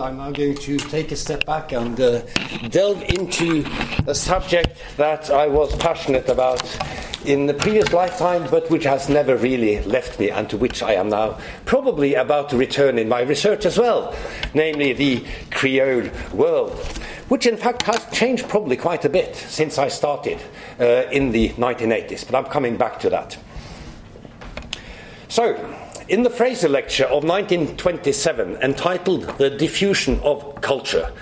I'm now going to take a step back and uh, delve into a subject that I was passionate about in the previous lifetime, but which has never really left me, and to which I am now probably about to return in my research as well, namely the Creole world, which in fact has changed probably quite a bit since I started uh, in the 1980s, but I'm coming back to that. So, in the Frazer Lecture of 1927, entitled The Diffusion of Culture,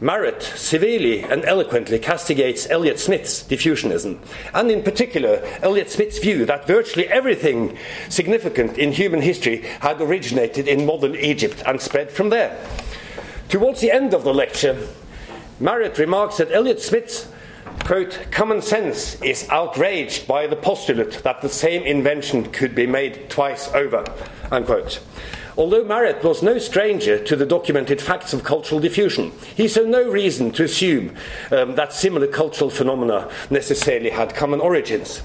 Marett severely and eloquently castigates Elliot Smith's diffusionism, and in particular, Elliot Smith's view that virtually everything significant in human history had originated in modern Egypt and spread from there. Towards the end of the lecture, Marett remarks that Elliot Smith's quote, common sense is outraged by the postulate that the same invention could be made twice over, unquote. Although Marett was no stranger to the documented facts of cultural diffusion, he saw no reason to assume um, that similar cultural phenomena necessarily had common origins.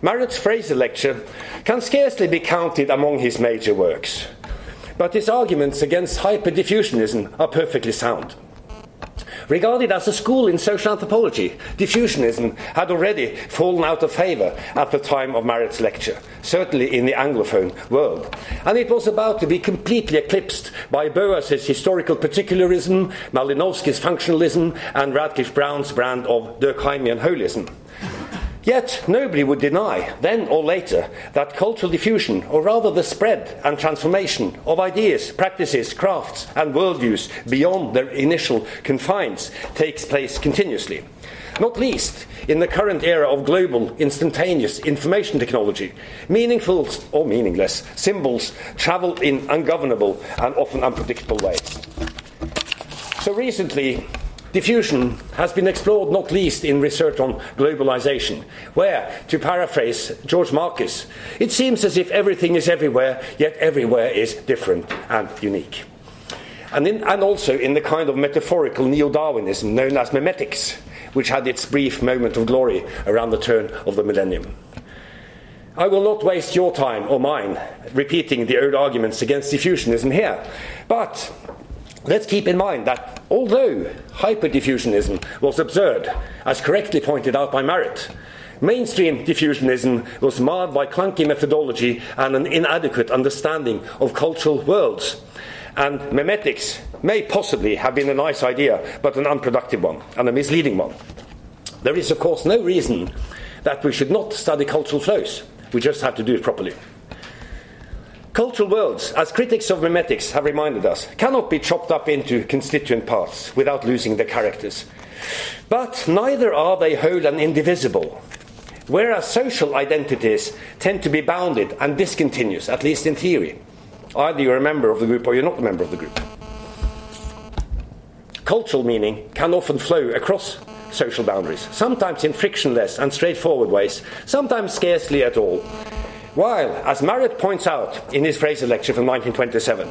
Marett's Frazer lecture can scarcely be counted among his major works, but his arguments against hyperdiffusionism are perfectly sound. Regarded as a school in social anthropology, diffusionism had already fallen out of favour at the time of Marett's lecture, certainly in the Anglophone world. And it was about to be completely eclipsed by Boas's historical particularism, Malinowski's functionalism, and Radcliffe Brown's brand of Durkheimian holism. Yet nobody would deny, then or later, that cultural diffusion, or rather the spread and transformation of ideas, practices, crafts, and worldviews beyond their initial confines, takes place continuously. Not least in the current era of global, instantaneous information technology, meaningful or meaningless symbols travel in ungovernable and often unpredictable ways. So recently, Diffusion has been explored not least in research on globalization, where, to paraphrase George Marcus, it seems as if everything is everywhere, yet everywhere is different and unique. And, in, and also in the kind of metaphorical neo Darwinism known as memetics, which had its brief moment of glory around the turn of the millennium. I will not waste your time or mine repeating the old arguments against diffusionism here, but let's keep in mind that Although hyperdiffusionism was absurd, as correctly pointed out by Marett, mainstream diffusionism was marred by clunky methodology and an inadequate understanding of cultural worlds. And memetics may possibly have been a nice idea, but an unproductive one and a misleading one. There is, of course, no reason that we should not study cultural flows. We just have to do it properly. Cultural worlds, as critics of memetics have reminded us, cannot be chopped up into constituent parts without losing their characters. But neither are they whole and indivisible. Whereas social identities tend to be bounded and discontinuous, at least in theory. Either you're a member of the group or you're not a member of the group. Cultural meaning can often flow across social boundaries, sometimes in frictionless and straightforward ways, sometimes scarcely at all. While, as Marett points out in his Frazer lecture from 1927,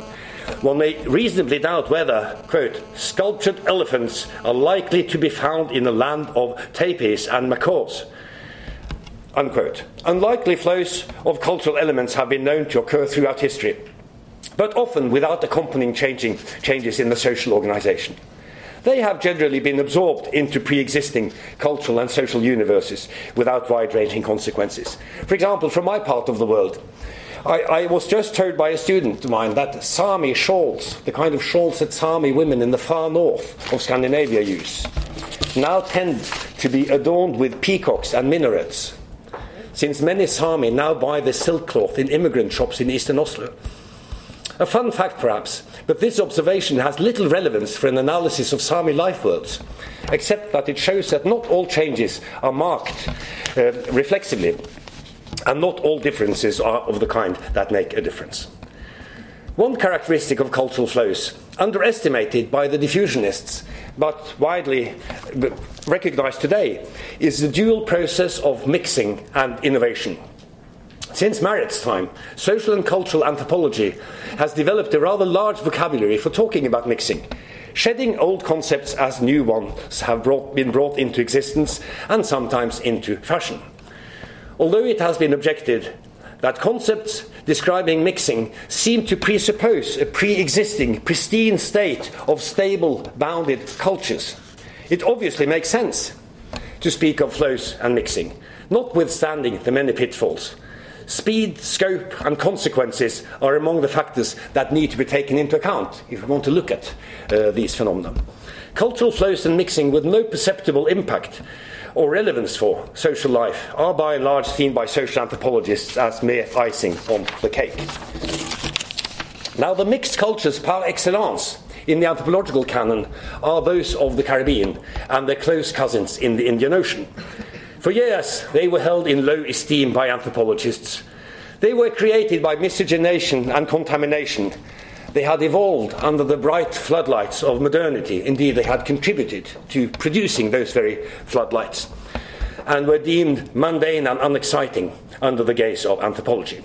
one may reasonably doubt whether, quote, sculptured elephants are likely to be found in the land of tapirs and macaws. Unquote. Unlikely flows of cultural elements have been known to occur throughout history, but often without accompanying changing, changes in the social organization they have generally been absorbed into pre existing cultural and social universes without wide ranging consequences. For example, from my part of the world, I, I, was just told by a student of mine that Sami shawls, the kind of shawls that Sami women in the far north of Scandinavia use, now tend to be adorned with peacocks and minarets, since many Sami now buy the silk cloth in immigrant shops in eastern Oslo. A fun fact, perhaps, but this observation has little relevance for an analysis of Sami life worlds, except that it shows that not all changes are marked uh, reflexively, and not all differences are of the kind that make a difference. One characteristic of cultural flows, underestimated by the diffusionists, but widely recognized today, is the dual process of mixing and innovation. Since Marett's time, social and cultural anthropology has developed a rather large vocabulary for talking about mixing, shedding old concepts as new ones have brought, been brought into existence and sometimes into fashion. Although it has been objected that concepts describing mixing seem to presuppose a pre existing, pristine state of stable, bounded cultures. It obviously makes sense to speak of flows and mixing, notwithstanding the many pitfalls. Speed, scope, and consequences are among the factors that need to be taken into account if we want to look at uh, these phenomena. Cultural flows and mixing with no perceptible impact or relevance for social life are by and large seen by social anthropologists as mere icing on the cake. Now, the mixed cultures par excellence in the anthropological canon are those of the Caribbean and their close cousins in the Indian Ocean. For years, they were held in low esteem by anthropologists. They were created by miscegenation and contamination they had evolved under the bright floodlights of modernity. Indeed, they had contributed to producing those very floodlights and were deemed mundane and unexciting under the gaze of anthropology.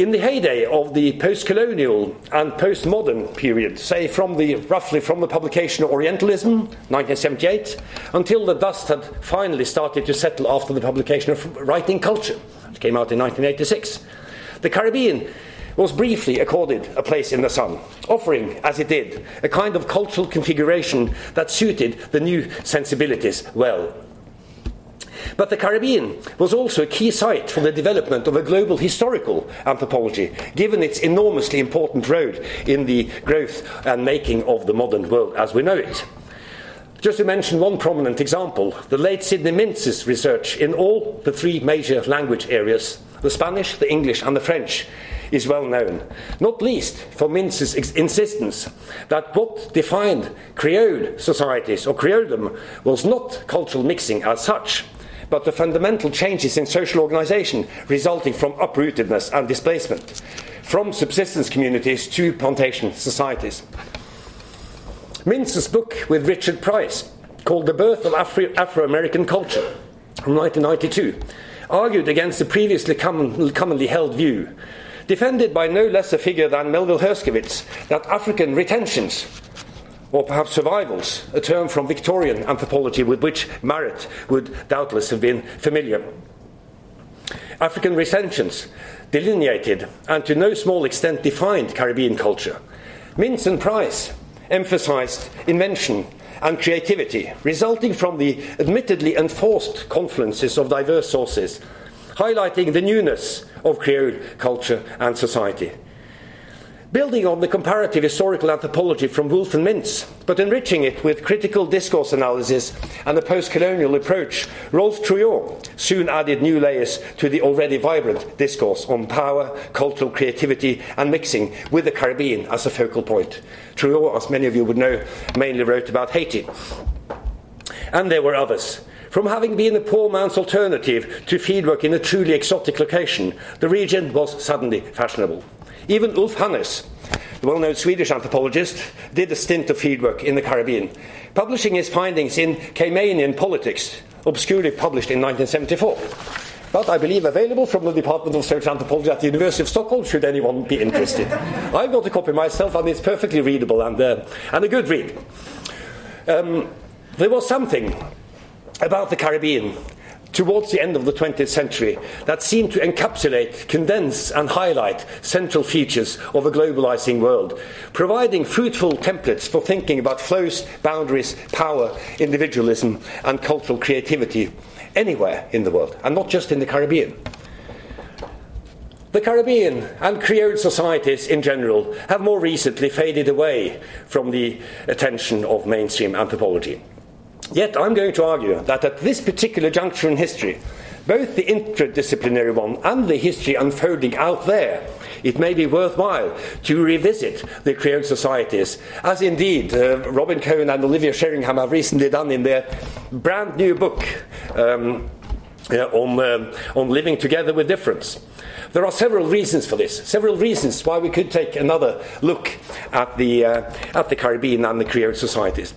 In the heyday of the post-colonial and post-modern period, say from the roughly from the publication of Orientalism, 1978, until the dust had finally started to settle after the publication of Writing Culture, which came out in 1986, the Caribbean was briefly accorded a place in the sun, offering, as it did, a kind of cultural configuration that suited the new sensibilities well. But the Caribbean was also a key site for the development of a global historical anthropology, given its enormously important role in the growth and making of the modern world as we know it. Just to mention one prominent example, the late Sidney Mintz's research in all the three major language areas the Spanish, the English, and the French is well known, not least for Mintz's insistence that what defined Creole societies or Creoledom was not cultural mixing as such, but the fundamental changes in social organization resulting from uprootedness and displacement, from subsistence communities to plantation societies. Mintz's book with Richard Price, called The Birth of Afro American Culture, from 1992, argued against the previously common, commonly held view defended by no less a figure than Melville Herskovits, that African retentions, or perhaps survivals, a term from Victorian anthropology with which Marett would doubtless have been familiar. African retentions delineated and to no small extent defined Caribbean culture. Mintz and Price emphasized invention and creativity, resulting from the admittedly enforced confluences of diverse sources, highlighting the newness of Creole culture and society. Building on the comparative historical anthropology from Wolf and Mintz, but enriching it with critical discourse analysis and a post colonial approach, Rolph Trouillot soon added new layers to the already vibrant discourse on power, cultural creativity, and mixing with the Caribbean as a focal point. Trouillot, as many of you would know, mainly wrote about Haiti. And there were others. From having been a poor man's alternative to fieldwork in a truly exotic location, the region was suddenly fashionable. Even Ulf Hannerz, the well known Swedish anthropologist, did a stint of fieldwork in the Caribbean, publishing his findings in Caymanian Politics, obscurely published in 1974 but I believe available from the Department of Social Anthropology at the University of Stockholm, should anyone be interested. I've got a copy myself, and it's perfectly readable and, uh, and a good read. Um, there was something about the Caribbean towards the end of the 20th century that seemed to encapsulate, condense, and highlight central features of a globalizing world, providing fruitful templates for thinking about flows, boundaries, power, individualism, and cultural creativity anywhere in the world, and not just in the Caribbean. The Caribbean and Creole societies in general have more recently faded away from the attention of mainstream anthropology. Yet I'm going to argue that at this particular juncture in history, both the interdisciplinary one and the history unfolding out there, it may be worthwhile to revisit the Creole societies, as indeed uh, Robin Cohen and Olivia Sheringham have recently done in their brand new book um, uh, on, uh, on living together with difference. There are several reasons for this, several reasons why we could take another look at the, uh, at the Caribbean and the Creole societies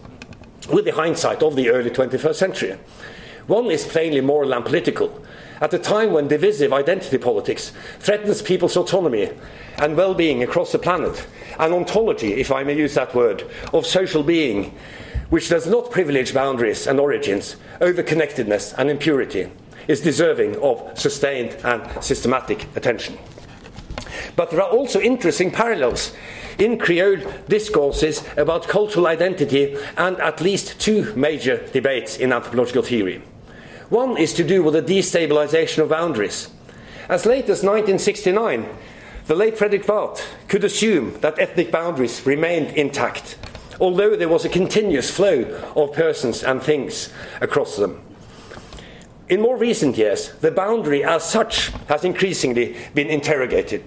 with the hindsight of the early 21st century. One is plainly moral and political. At a time when divisive identity politics threatens people's autonomy and well being across the planet, an ontology, if I may use that word, of social being, which does not privilege boundaries and origins over connectedness and impurity, is deserving of sustained and systematic attention. But there are also interesting parallels in Creole discourses about cultural identity and at least two major debates in anthropological theory. One is to do with the destabilization of boundaries. As late as 1969, the late Fredrik Barth could assume that ethnic boundaries remained intact, although there was a continuous flow of persons and things across them. In more recent years, the boundary as such has increasingly been interrogated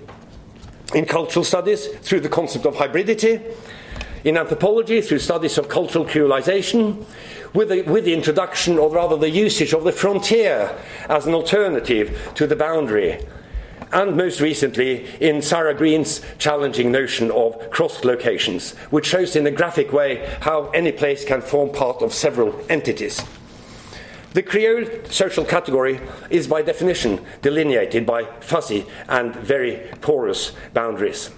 in cultural studies through the concept of hybridity, in anthropology through studies of cultural creolization, with the, with the introduction, or rather the usage of the frontier as an alternative to the boundary. And most recently, in Sarah Green's challenging notion of cross locations, which shows in a graphic way how any place can form part of several entities. The Creole social category is by definition delineated by fuzzy and very porous boundaries.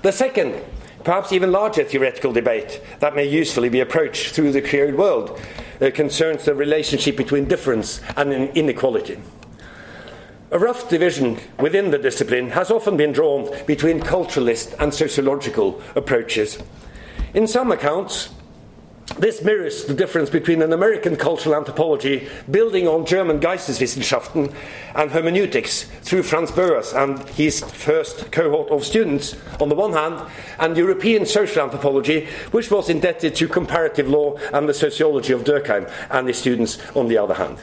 The second, perhaps even larger theoretical debate that may usefully be approached through the Creole world uh, concerns the relationship between difference and inequality. A rough division within the discipline has often been drawn between culturalist and sociological approaches. In some accounts, this mirrors the difference between an American cultural anthropology building on German Geisteswissenschaften and hermeneutics through Franz Boas and his first cohort of students on the one hand, and European social anthropology, which was indebted to comparative law and the sociology of Durkheim and his students on the other hand.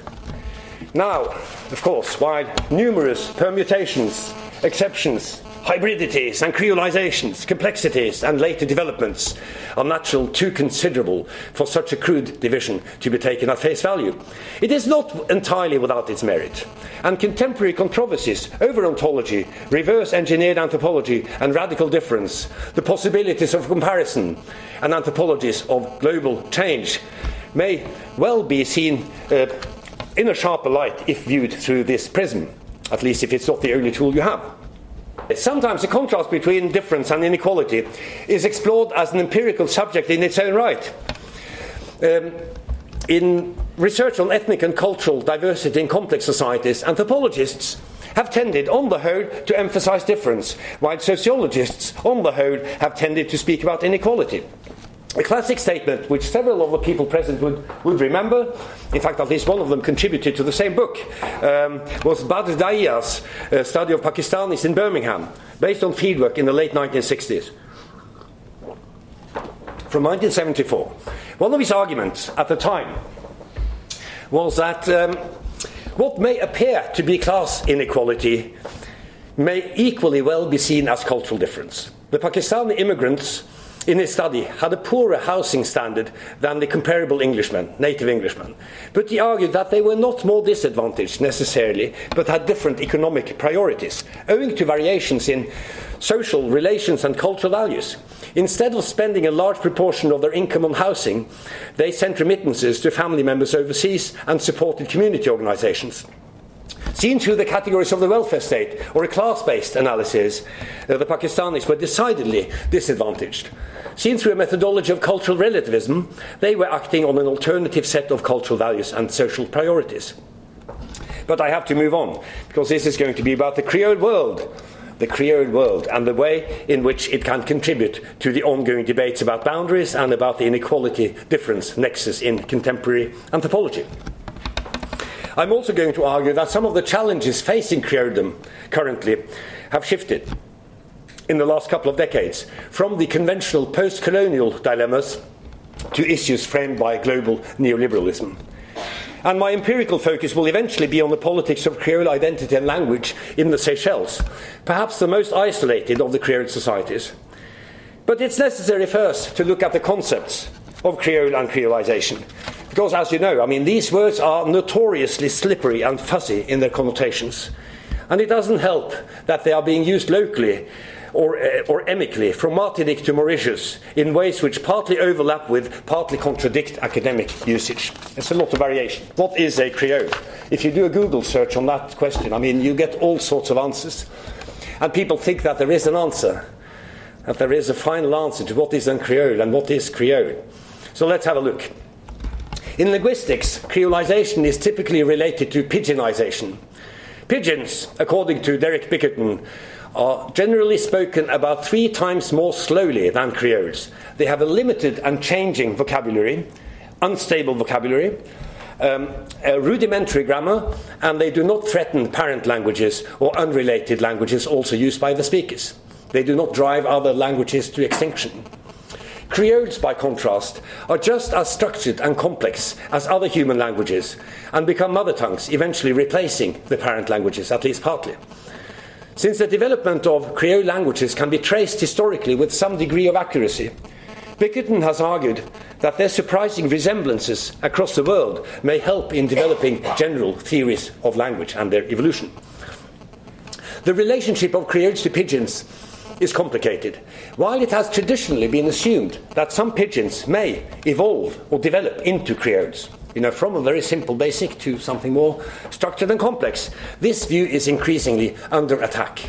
Now, of course, while numerous permutations, exceptions, hybridities and creolizations, complexities and later developments are natural too considerable for such a crude division to be taken at face value. It is not entirely without its merit, and contemporary controversies over ontology, reverse engineered anthropology, and radical difference, the possibilities of comparison, and anthropologies of global change may well be seen uh, in a sharper light if viewed through this prism, at least if it's not the only tool you have. Sometimes the contrast between difference and inequality is explored as an empirical subject in its own right. Um, in research on ethnic and cultural diversity in complex societies, anthropologists have tended, on the whole, to emphasize difference, while sociologists, on the whole, have tended to speak about inequality. A classic statement, which several of the people present would, would remember, in fact, at least one of them contributed to the same book, um, was Badr Dahya's uh, study of Pakistanis in Birmingham, based on fieldwork in the late 1960s. From 1974. One of his arguments at the time was that um, what may appear to be class inequality may equally well be seen as cultural difference. The Pakistani immigrants in his study had a poorer housing standard than the comparable Englishmen, native Englishmen. But he argued that they were not more disadvantaged necessarily, but had different economic priorities, owing to variations in social relations and cultural values. Instead of spending a large proportion of their income on housing, they sent remittances to family members overseas and supported community organizations. Seen through the categories of the welfare state or a class based analysis, uh, the Pakistanis were decidedly disadvantaged. Seen through a methodology of cultural relativism, they were acting on an alternative set of cultural values and social priorities. But I have to move on, because this is going to be about the Creole world. The Creole world and the way in which it can contribute to the ongoing debates about boundaries and about the inequality difference nexus in contemporary anthropology. I'm also going to argue that some of the challenges facing Creoledom currently have shifted in the last couple of decades from the conventional post colonial dilemmas to issues framed by global neoliberalism. And my empirical focus will eventually be on the politics of Creole identity and language in the Seychelles, perhaps the most isolated of the Creole societies. But it's necessary first to look at the concepts of Creole and Creolization. Because, as you know, I mean, these words are notoriously slippery and fuzzy in their connotations. And it doesn't help that they are being used locally or, uh, or emically from Martinique to Mauritius in ways which partly overlap with, partly contradict academic usage. There's a lot of variation. What is a Creole? If you do a Google search on that question, I mean, you get all sorts of answers. And people think that there is an answer, that there is a final answer to what is a Creole and what is Creole. So let's have a look. In linguistics, creolization is typically related to pidginization. Pidgins, according to Derek Bickerton, are generally spoken about three times more slowly than creoles. They have a limited and changing vocabulary, unstable vocabulary, um, rudimentary grammar, and they do not threaten parent languages or unrelated languages also used by the speakers. They do not drive other languages to extinction. Creoles, by contrast, are just as structured and complex as other human languages and become mother tongues, eventually replacing the parent languages, at least partly. Since the development of Creole languages can be traced historically with some degree of accuracy, Bickerton has argued that their surprising resemblances across the world may help in developing general theories of language and their evolution. The relationship of Creoles to pidgins is complicated. While it has traditionally been assumed that some pidgins may evolve or develop into creoles, you know, from a very simple basic to something more structured and complex, this view is increasingly under attack.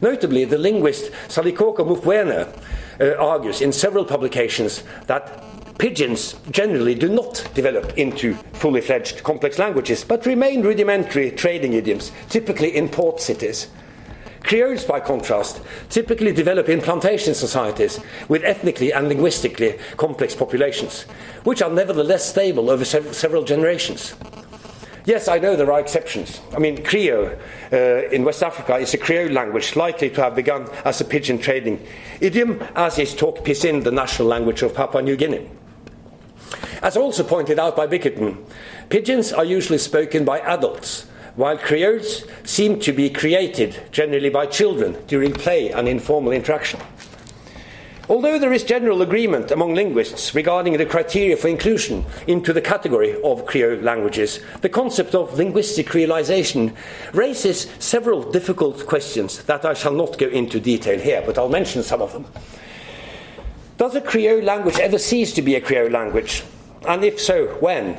Notably, the linguist Salikoko Mufwene uh, argues in several publications that pidgins generally do not develop into fully fledged complex languages, but remain rudimentary trading idioms, typically in port cities. Creoles, by contrast, typically develop in plantation societies with ethnically and linguistically complex populations, which are nevertheless stable over sev- several generations. Yes, I know there are exceptions. I mean, Krio uh, in West Africa is a Creole language likely to have begun as a pidgin trading idiom, as is Tok Pisin, the national language of Papua New Guinea. As also pointed out by Bickerton, pidgins are usually spoken by adults while creoles seem to be created generally by children during play and informal interaction. Although there is general agreement among linguists regarding the criteria for inclusion into the category of Creole languages, the concept of linguistic creolization raises several difficult questions that I shall not go into detail here, but I'll mention some of them. Does a Creole language ever cease to be a Creole language? And if so, when?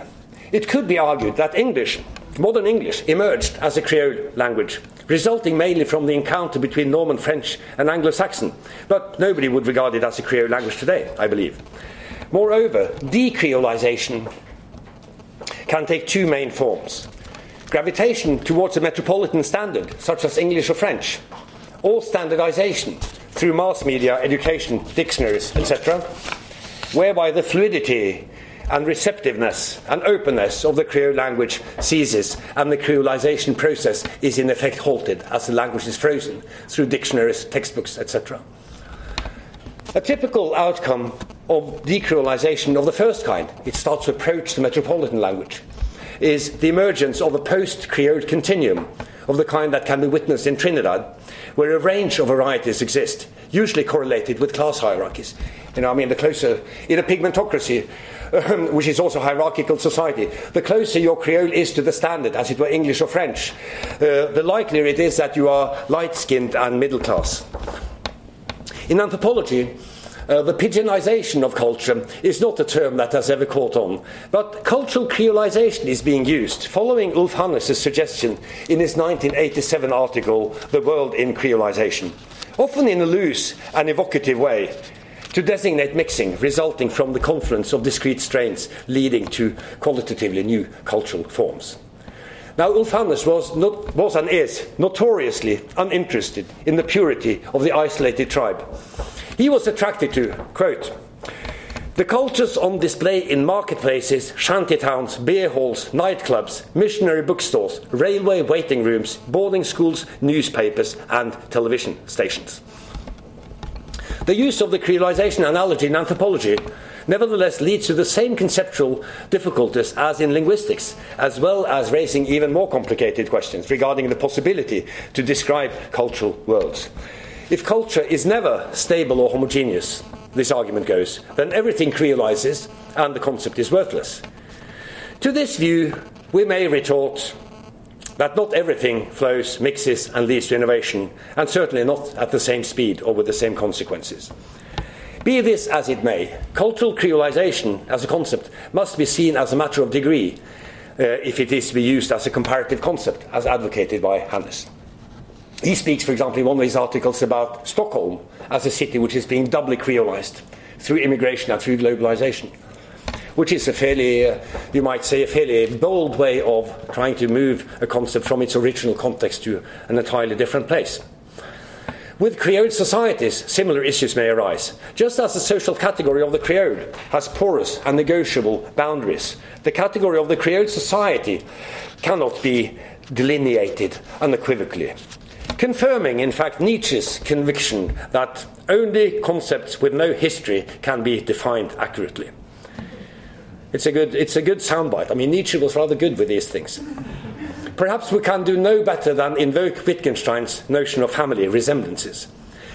It could be argued that English modern English emerged as a Creole language, resulting mainly from the encounter between Norman French and Anglo Saxon, but nobody would regard it as a Creole language today, I believe. Moreover, decreolization can take two main forms gravitation towards a metropolitan standard, such as English or French, or standardization through mass media, education, dictionaries, etc., whereby the fluidity and receptiveness and openness of the Creole language ceases, and the creolization process is in effect halted as the language is frozen through dictionaries, textbooks, etc. A typical outcome of decreolization of the first kind, it starts to approach the metropolitan language, is the emergence of a post Creole continuum of the kind that can be witnessed in Trinidad, where a range of varieties exist, usually correlated with class hierarchies. You know, I mean, the closer, in a pigmentocracy, um, which is also a hierarchical society, the closer your Creole is to the standard, as it were English or French, uh, the likelier it is that you are light skinned and middle class. In anthropology, uh, the pidginization of culture is not a term that has ever caught on, but cultural creolization is being used, following Ulf Hannerz' suggestion in his 1987 article, The World in Creolization, often in a loose and evocative way, to designate mixing resulting from the confluence of discrete strains leading to qualitatively new cultural forms. Now, Ulf Hannerz was, not, was and is notoriously uninterested in the purity of the isolated tribe. He was attracted to, quote, the cultures on display in marketplaces, shanty towns, beer halls, nightclubs, missionary bookstores, railway waiting rooms, boarding schools, newspapers, and television stations. The use of the creolization analogy in anthropology nevertheless leads to the same conceptual difficulties as in linguistics, as well as raising even more complicated questions regarding the possibility to describe cultural worlds. If culture is never stable or homogeneous, this argument goes, then everything creolizes and the concept is worthless. To this view, we may retort that not everything flows, mixes, and leads to innovation, and certainly not at the same speed or with the same consequences. Be this as it may, cultural creolization as a concept must be seen as a matter of degree uh, if it is to be used as a comparative concept, as advocated by Hannerz. He speaks, for example, in one of his articles about Stockholm as a city which is being doubly creolized through immigration and through globalization. which is a fairly, uh, you might say, a fairly bold way of trying to move a concept from its original context to an entirely different place. With Creole societies, similar issues may arise. Just as the social category of the Creole has porous and negotiable boundaries, the category of the Creole society cannot be delineated unequivocally. Confirming, in fact, Nietzsche's conviction that only concepts with no history can be defined accurately. It's a good, it's a good soundbite. I mean, Nietzsche was rather good with these things. Perhaps we can do no better than invoke Wittgenstein's notion of family resemblances.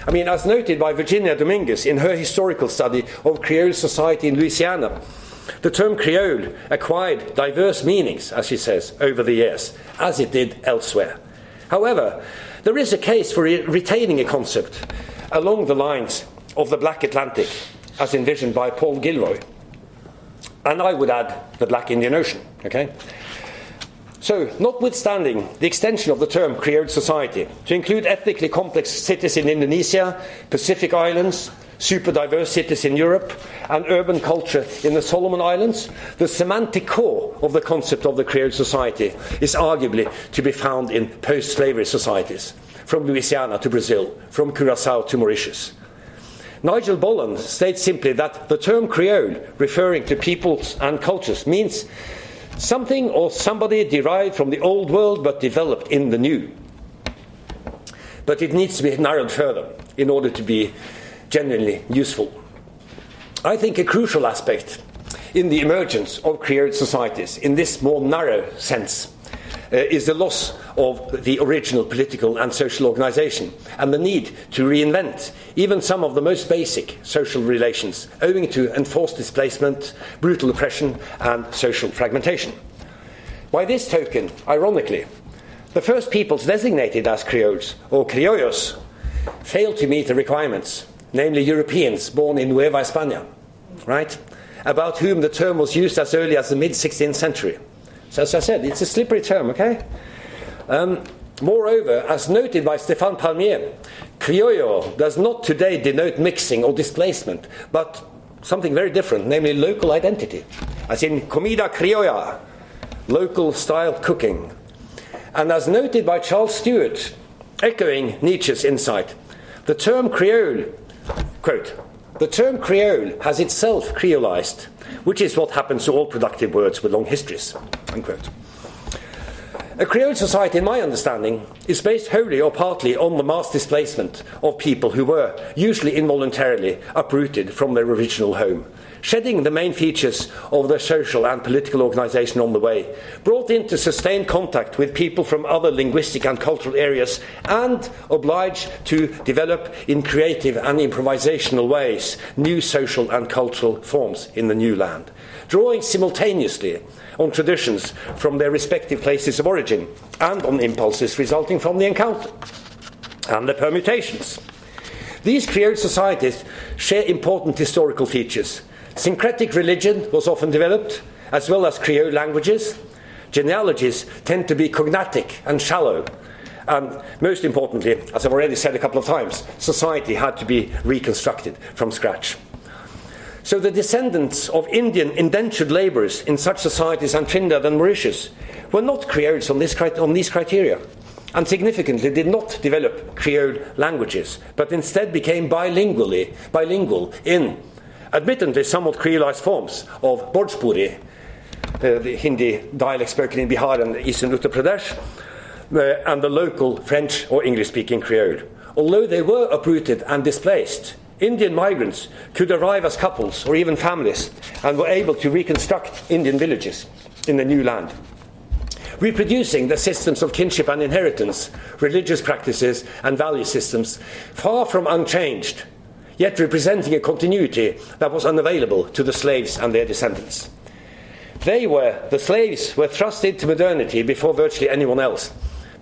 I mean, as noted by Virginia Dominguez in her historical study of Creole society in Louisiana, the term Creole acquired diverse meanings, as she says, over the years, as it did elsewhere. However, there is a case for re- retaining a concept along the lines of the Black Atlantic, as envisioned by Paul Gilroy. And I would add the Black Indian Ocean. Okay? So, notwithstanding the extension of the term Creole society to include ethnically complex cities in Indonesia, Pacific Islands, super diverse cities in Europe, and urban culture in the Solomon Islands, the semantic core of the concept of the Creole society is arguably to be found in post slavery societies, from Louisiana to Brazil, from Curacao to Mauritius. Nigel Bolland states simply that the term Creole, referring to peoples and cultures, means Something or somebody derived from the old world but developed in the new. But it needs to be narrowed further in order to be genuinely useful. I think a crucial aspect in the emergence of Creole societies, in this more narrow sense, uh, is the loss of the original political and social organization and the need to reinvent even some of the most basic social relations owing to enforced displacement, brutal oppression, and social fragmentation. By this token, ironically, the first peoples designated as Creoles, or Criollos, failed to meet the requirements, namely Europeans born in Nueva España, right? About whom the term was used as early as the mid 16th century. So, as I said, it's a slippery term, okay? Um, moreover, as noted by Stephan Palmié, criollo does not today denote mixing or displacement, but something very different, namely local identity, as in comida criolla, local style cooking. And as noted by Charles Stewart, echoing Nietzsche's insight, the term Creole, quote, the term Creole has itself creolized which is what happens to all productive words with long histories. Unquote. A Creole society, in my understanding, is based wholly or partly on the mass displacement of people who were, usually involuntarily, uprooted from their original home shedding the main features of their social and political organisation on the way, brought into sustained contact with people from other linguistic and cultural areas, and obliged to develop in creative and improvisational ways new social and cultural forms in the new land, drawing simultaneously on traditions from their respective places of origin and on impulses resulting from the encounter and the permutations. These Creole societies share important historical features Syncretic religion was often developed, as well as Creole languages. Genealogies tend to be cognatic and shallow. And most importantly, as I've already said a couple of times, society had to be reconstructed from scratch. So the descendants of Indian indentured labourers in such societies as Trinidad and Mauritius were not Creoles on, this, on these criteria, and significantly did not develop Creole languages, but instead became bilingually, bilingual in admittedly somewhat creolized forms of Bhojpuri, uh, the Hindi dialect spoken in Bihar and eastern Uttar Pradesh, uh, and the local French or English speaking Creole. Although they were uprooted and displaced, Indian migrants could arrive as couples or even families and were able to reconstruct Indian villages in the new land. Reproducing the systems of kinship and inheritance, religious practices, and value systems, far from unchanged yet representing a continuity that was unavailable to the slaves and their descendants. They were, the slaves were thrust into modernity before virtually anyone else,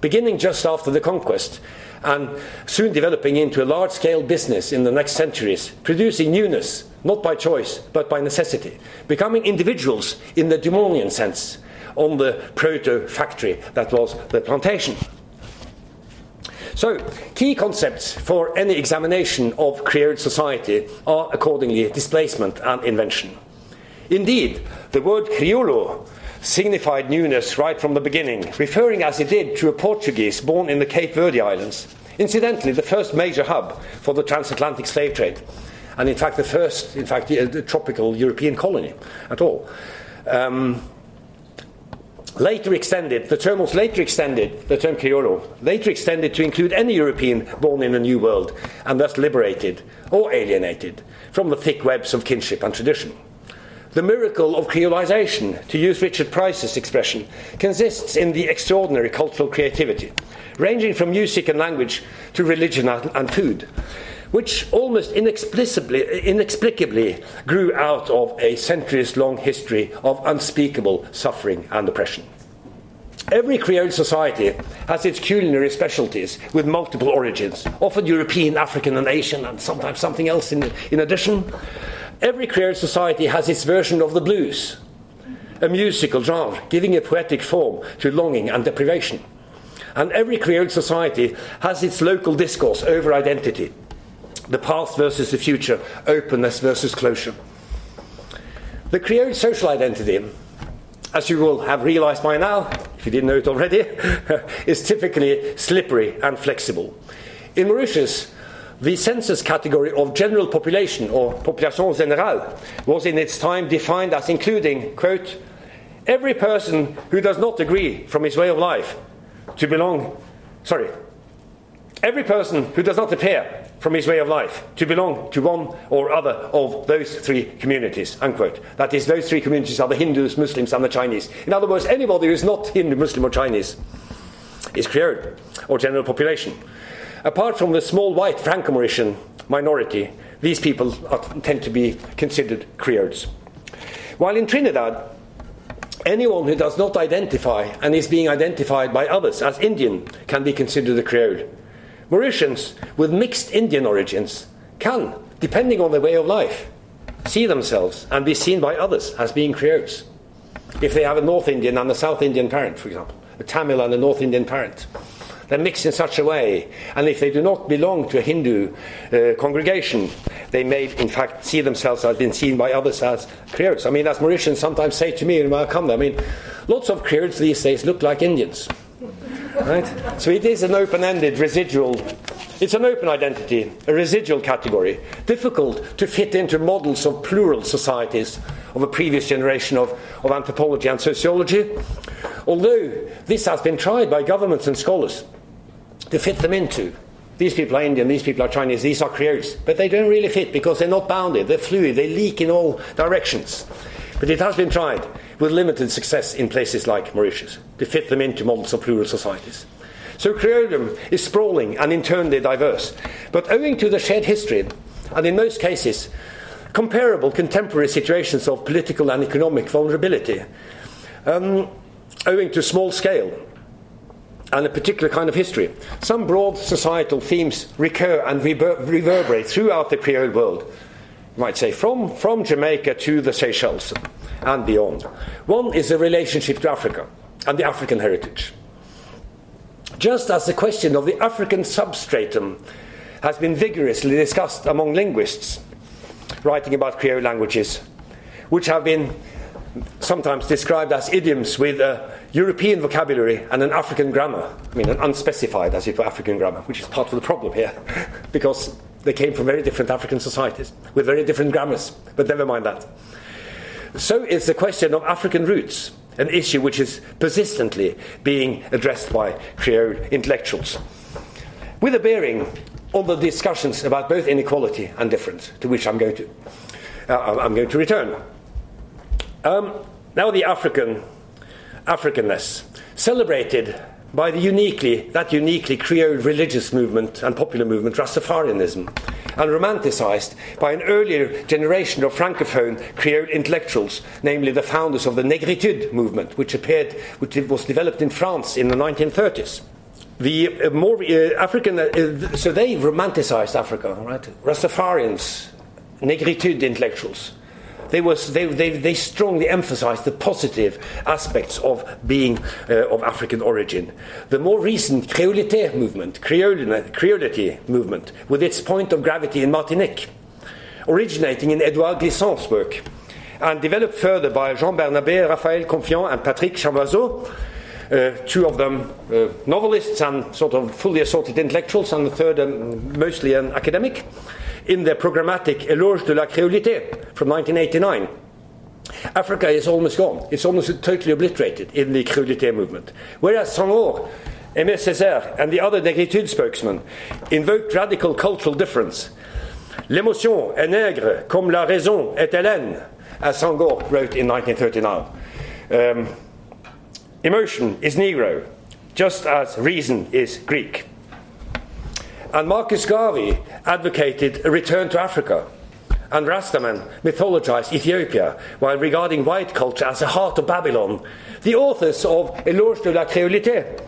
beginning just after the conquest and soon developing into a large scale business in the next centuries, producing newness, not by choice, but by necessity, becoming individuals in the Dumonian sense on the proto factory that was the plantation. So, key concepts for any examination of Creole society are accordingly displacement and invention. Indeed, the word crioulo signified newness right from the beginning, referring as it did to a Portuguese born in the Cape Verde Islands, incidentally, the first major hub for the transatlantic slave trade, and in fact, the first, in fact, the, tropical European colony at all. Um, later extended, the term was later extended, the term criollo, later extended to include any European born in a new world and thus liberated or alienated from the thick webs of kinship and tradition. The miracle of creolization, to use Richard Price's expression, consists in the extraordinary cultural creativity, ranging from music and language to religion and food, which almost inexplicably, inexplicably grew out of a centuries long history of unspeakable suffering and oppression. Every Creole society has its culinary specialties with multiple origins, often European, African, and Asian, and sometimes something else in, in addition. Every Creole society has its version of the blues, a musical genre giving a poetic form to longing and deprivation. And every Creole society has its local discourse over identity the past versus the future, openness versus closure. The Creole social identity, as you will have realized by now, if you didn't know it already, is typically slippery and flexible. In Mauritius, the census category of general population, or population générale, was in its time defined as including, quote, every person who does not agree from his way of life to belong, sorry, every person who does not appear from his way of life to belong to one or other of those three communities. Unquote. That is, those three communities are the Hindus, Muslims, and the Chinese. In other words, anybody who is not Hindu, Muslim, or Chinese is Creole, or general population. Apart from the small white Franco-Mauritian minority, these people are, tend to be considered Creoles. While in Trinidad, anyone who does not identify and is being identified by others as Indian can be considered a Creole. Mauritians with mixed Indian origins can, depending on their way of life, see themselves and be seen by others as being Creoles. If they have a North Indian and a South Indian parent, for example, a Tamil and a North Indian parent, they're mixed in such a way. And if they do not belong to a Hindu uh, congregation, they may, in fact, see themselves as being seen by others as Creoles. I mean, as Mauritians sometimes say to me when I come there, I mean, lots of Creoles these days look like Indians. Right? So it is an open ended residual. It's an open identity, a residual category, difficult to fit into models of plural societies of a previous generation of, of anthropology and sociology. Although this has been tried by governments and scholars to fit them into. These people are Indian, these people are Chinese, these are Creoles. But they don't really fit because they're not bounded, they're fluid, they leak in all directions. But it has been tried with limited success in places like Mauritius to fit them into models of plural societies. So Creoledom is sprawling and internally diverse, but owing to the shared history, and in most cases, comparable contemporary situations of political and economic vulnerability, um, owing to small scale and a particular kind of history. Some broad societal themes recur and rever- reverberate throughout the Creole world. You might say from, from Jamaica to the Seychelles and beyond. One is the relationship to Africa and the African heritage. Just as the question of the African substratum has been vigorously discussed among linguists writing about Creole languages, which have been sometimes described as idioms with a European vocabulary and an African grammar. I mean, an unspecified, as it were, African grammar, which is part of the problem here, because they came from very different African societies with very different grammars. But never mind that. So is the question of African roots, an issue which is persistently being addressed by Creole intellectuals, with a bearing on the discussions about both inequality and difference, to which I'm going to, uh, I'm going to return. Um, now, the African Africanness, celebrated by the uniquely, that uniquely Creole religious movement and popular movement, Rastafarianism, and romanticized by an earlier generation of Francophone Creole intellectuals, namely the founders of the Negritude movement, which appeared, which was developed in France in the 1930s. The uh, more uh, African, uh, so they romanticized Africa, right? Rastafarians, Negritude intellectuals they, they, they, they strongly emphasized the positive aspects of being uh, of African origin. The more recent Creolité movement, Creolity movement, with its point of gravity in Martinique, originating in Edouard Glissant's work, and developed further by Jean Bernabé, Raphaël Confiant, and Patrick Chamoiseau. Uh, two of them uh, novelists and sort of fully assorted intellectuals, and the third um, mostly an academic, in their programmatic Éloge de la créolité from 1989. Africa is almost gone. It's almost totally obliterated in the créolité movement. Whereas Senghor, Aimé Césaire, and the other Negritude spokesmen invoked radical cultural difference. L'émotion est nègre comme la raison est hélène, as Senghor wrote in 1939. Um, emotion is Negro, just as reason is Greek. And Marcus Garvey advocated a return to Africa. And Rastaman mythologized Ethiopia while regarding white culture as the heart of Babylon. The authors of Éloge de la Créolité.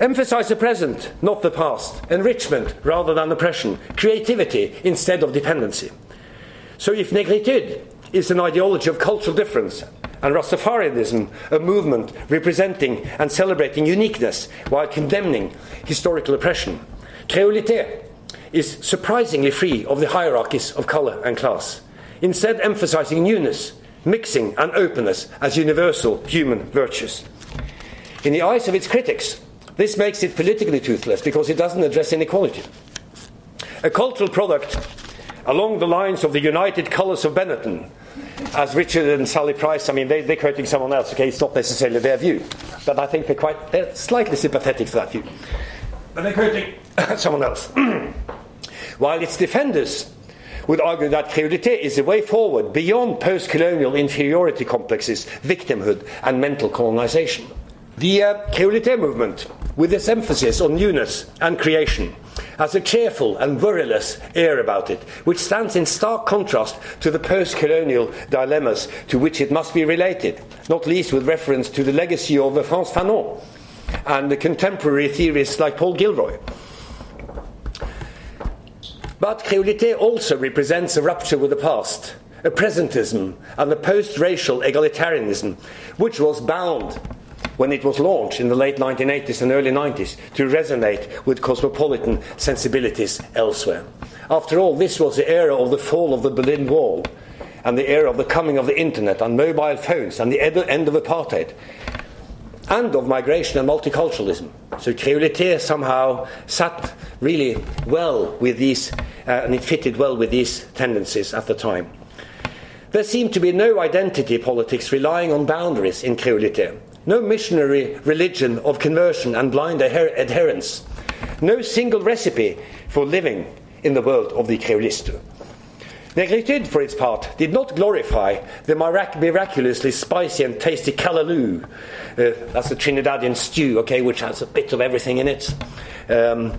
Emphasize the present, not the past, enrichment rather than oppression, creativity instead of dependency. So if negritude is an ideology of cultural difference, and Rastafarianism a movement representing and celebrating uniqueness while condemning historical oppression, Créolité is surprisingly free of the hierarchies of colour and class, instead, emphasizing newness, mixing, and openness as universal human virtues. In the eyes of its critics, this makes it politically toothless because it doesn't address inequality. A cultural product along the lines of the United Colours of Benetton, as Richard and Sally Price, I mean, they, are quoting someone else, okay, it's not necessarily their view, but I think they're quite, they're slightly sympathetic to that view. But they're quoting someone else. while its defenders would argue that créolité is the way forward beyond post colonial inferiority complexes, victimhood, and mental colonization. The uh, créolité movement, with its emphasis on newness and creation, has a cheerful and worryless air about it, which stands in stark contrast to the post colonial dilemmas to which it must be related, not least with reference to the legacy of Frantz Fanon and the contemporary theorists like Paul Gilroy. But créolité also represents a rupture with the past, a presentism, and a post racial egalitarianism, which was bound, when it was launched in the late 1980s and early 90s, to resonate with cosmopolitan sensibilities elsewhere. After all, this was the era of the fall of the Berlin Wall and the era of the coming of the internet and mobile phones and the end of apartheid and of migration and multiculturalism. So créolité somehow sat really well with these, uh, and it fitted well with these tendencies at the time. There seemed to be no identity politics relying on boundaries in créolité, no missionary religion of conversion and blind adher- adherence, no single recipe for living in the world of the créoliste. Negritude, for its part, did not glorify the mirac- miraculously spicy and tasty callaloo. Uh, that's a Trinidadian stew, okay, which has a bit of everything in it. Um,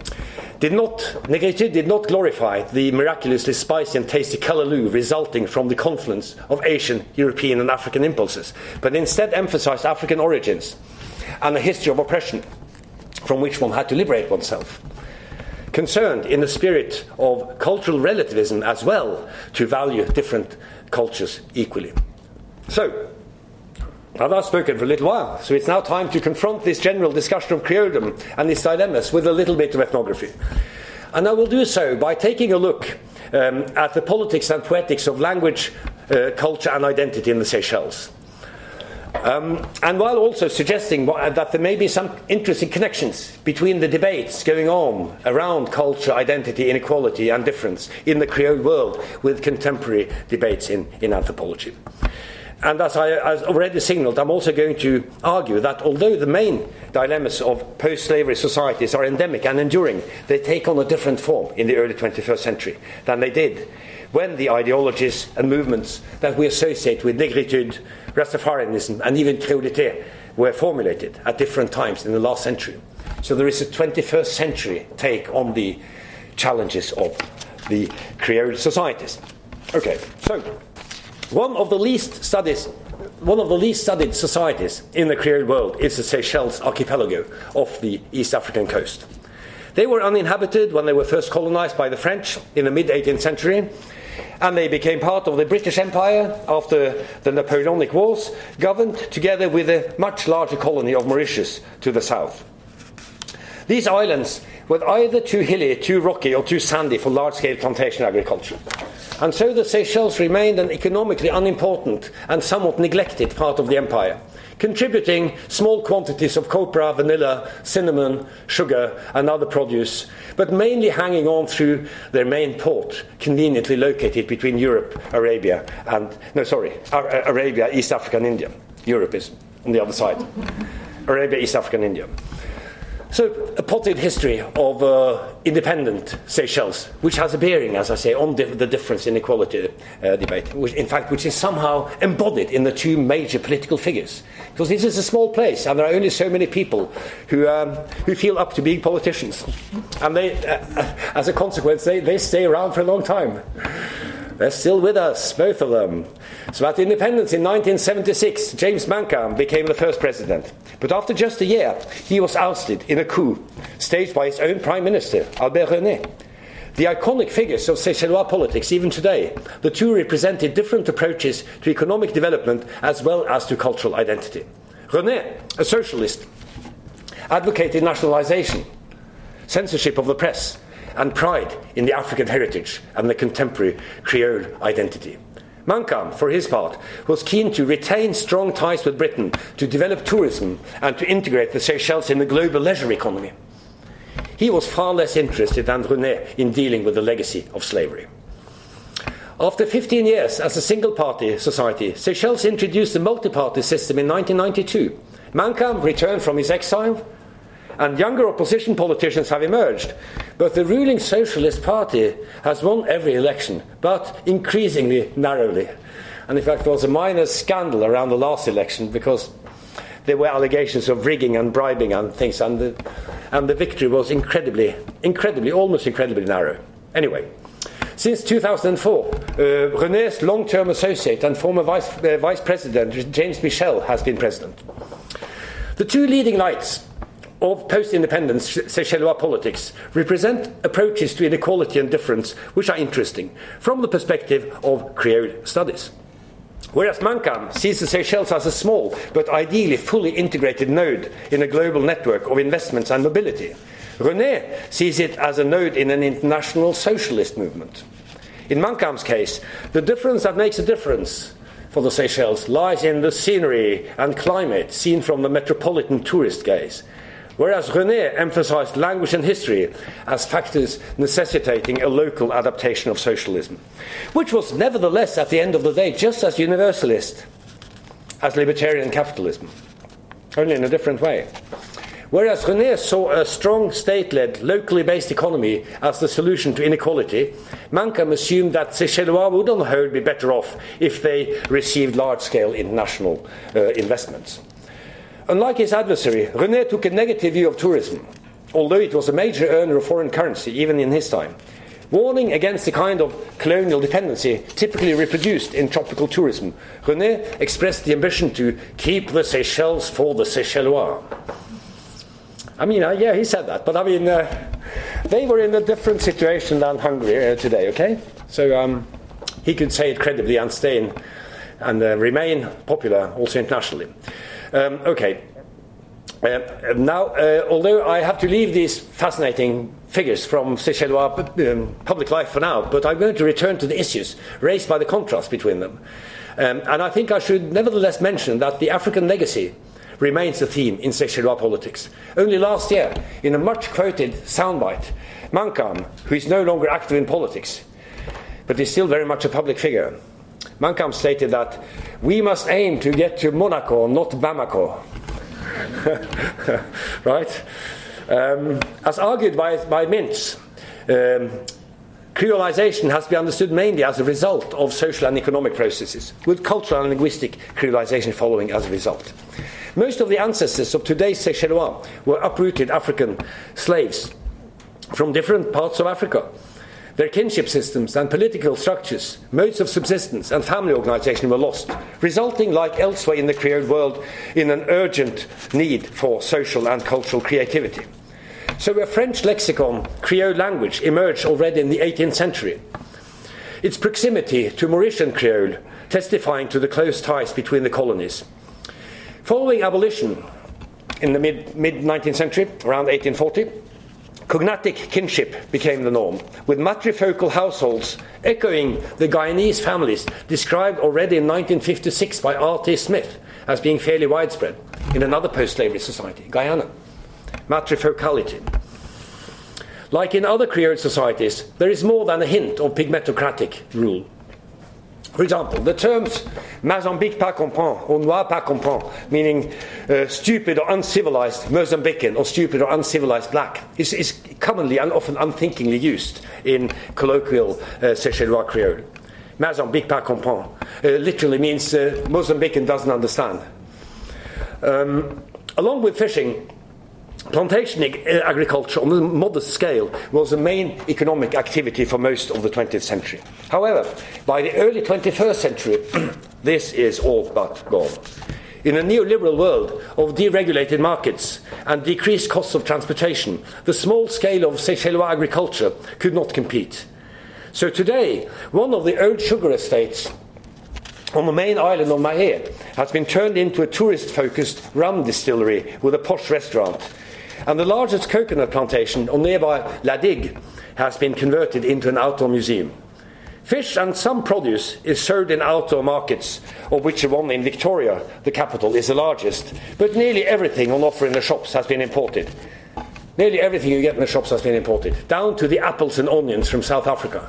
did not, Negritude did not glorify the miraculously spicy and tasty callaloo resulting from the confluence of Asian, European, and African impulses, but instead emphasized African origins and a history of oppression from which one had to liberate oneself concerned in the spirit of cultural relativism as well to value different cultures equally. So, I've now spoken for a little while, so it's now time to confront this general discussion of creoldom and its dilemmas with a little bit of ethnography. And I will do so by taking a look um, at the politics and poetics of language, uh, culture, and identity in the Seychelles. Um, and while also suggesting that there may be some interesting connections between the debates going on around culture, identity, inequality, and difference in the Creole world with contemporary debates in, in anthropology. And as I as already signaled, I'm also going to argue that although the main dilemmas of post slavery societies are endemic and enduring, they take on a different form in the early 21st century than they did when the ideologies and movements that we associate with negritude, Rastafarianism, and even créolité were formulated at different times in the last century. So there is a 21st century take on the challenges of the Creole societies. Okay, so one of the least studies, one of the least studied societies in the Creole world is the Seychelles archipelago off the East African coast. They were uninhabited when they were first colonized by the French in the mid 18th century, and they became part of the British Empire after the Napoleonic Wars, governed together with a much larger colony of Mauritius to the south. These islands were either too hilly, too rocky, or too sandy for large scale plantation agriculture. and so the Seychelles remained an economically unimportant and somewhat neglected part of the empire, contributing small quantities of copra, vanilla, cinnamon, sugar, and other produce, but mainly hanging on through their main port, conveniently located between Europe, Arabia, and no, sorry, Arabia, East Africa, and India. Europe is on the other side. Arabia, East Africa, and India. So, a potted history of uh, independent Seychelles, which has a bearing, as I say, on di- the difference inequality uh, debate, which, in fact, which is somehow embodied in the two major political figures. Because this is a small place, and there are only so many people who, um, who feel up to being politicians. And they, uh, as a consequence, they, they stay around for a long time. They're still with us, both of them. So at independence in 1976, James Mancham became the first president. But after just a year, he was ousted in a coup staged by his own prime minister, Albert René. The iconic figures of Seychellois politics, even today, the two represented different approaches to economic development as well as to cultural identity. René, a socialist, advocated nationalization, censorship of the press, and pride in the African heritage and the contemporary Creole identity. Mancham, for his part, was keen to retain strong ties with Britain, to develop tourism, and to integrate the Seychelles in the global leisure economy. He was far less interested than René in dealing with the legacy of slavery. After 15 years as a single party society, Seychelles introduced the multi party system in 1992. Mancham returned from his exile and younger opposition politicians have emerged. But the ruling Socialist Party has won every election, but increasingly narrowly. And in fact, there was a minor scandal around the last election because there were allegations of rigging and bribing and things, and the, and the victory was incredibly, incredibly, almost incredibly narrow. Anyway, since 2004, uh, René's long term associate and former vice, uh, vice president, James Michel, has been president. The two leading lights of post independence Seychellois politics represent approaches to inequality and difference which are interesting from the perspective of Creole studies. Whereas Mancham sees the Seychelles as a small but ideally fully integrated node in a global network of investments and mobility, René sees it as a node in an international socialist movement. In Mancham's case, the difference that makes a difference for the Seychelles lies in the scenery and climate seen from the metropolitan tourist gaze, whereas René emphasized language and history as factors necessitating a local adaptation of socialism, which was nevertheless, at the end of the day, just as universalist as libertarian capitalism, only in a different way. Whereas René saw a strong state led, locally based economy as the solution to inequality, Mancham assumed that Seychellois would on the whole be better off if they received large scale international uh, investments. Unlike his adversary, René took a negative view of tourism, although it was a major earner of foreign currency even in his time. Warning against the kind of colonial dependency typically reproduced in tropical tourism, René expressed the ambition to keep the Seychelles for the Seychellois. I mean, uh, yeah, he said that, but I mean, uh, they were in a different situation than Hungary uh, today, okay? So um, he could say it credibly and stay in, and uh, remain popular also internationally. Um, okay. Uh, now, uh, although I have to leave these fascinating figures from Seychellois um, public life for now, but I'm going to return to the issues raised by the contrast between them. Um, and I think I should nevertheless mention that the African legacy remains a theme in Seychellois politics. Only last year, in a much quoted soundbite, Mancham, who is no longer active in politics, but is still very much a public figure, Mancham stated that we must aim to get to Monaco, not Bamako. right? Um, as argued by, by Mintz, um, creolization has been understood mainly as a result of social and economic processes, with cultural and linguistic creolization following as a result. Most of the ancestors of today's Seychellois were uprooted African slaves from different parts of Africa their kinship systems and political structures, modes of subsistence, and family organization were lost, resulting, like elsewhere in the Creole world, in an urgent need for social and cultural creativity. So, a French lexicon, Creole language, emerged already in the 18th century. Its proximity to Mauritian Creole testifying to the close ties between the colonies. Following abolition in the mid 19th century, around 1840, Cognatic kinship became the norm, with matrifocal households echoing the Guyanese families described already in 1956 by R.T. Smith as being fairly widespread in another post slavery society, Guyana. Matrifocality. Like in other Creole societies, there is more than a hint of pigmentocratic rule. For example, the terms Mozambique pas comprend or Noir pas comprend, meaning uh, stupid or uncivilized Mozambican or stupid or uncivilized black, is, is commonly and often unthinkingly used in colloquial uh, Seychellois Creole. Mozambique pas comprend uh, literally means uh, Mozambican doesn't understand. Um, along with fishing, Plantation eh, agriculture on a modest scale was the main economic activity for most of the 20th century. However, by the early 21st century, this is all but gone. In a neoliberal world of deregulated markets and decreased costs of transportation, the small scale of Seychellois agriculture could not compete. So today, one of the old sugar estates on the main island of Mahé has been turned into a tourist focused rum distillery with a posh restaurant and the largest coconut plantation on nearby La Digue has been converted into an outdoor museum. Fish and some produce is sold in outdoor markets, of which the one in Victoria, the capital, is the largest. But nearly everything on offer in the shops has been imported. Nearly everything you get in the shops has been imported, down to the apples and onions from South Africa.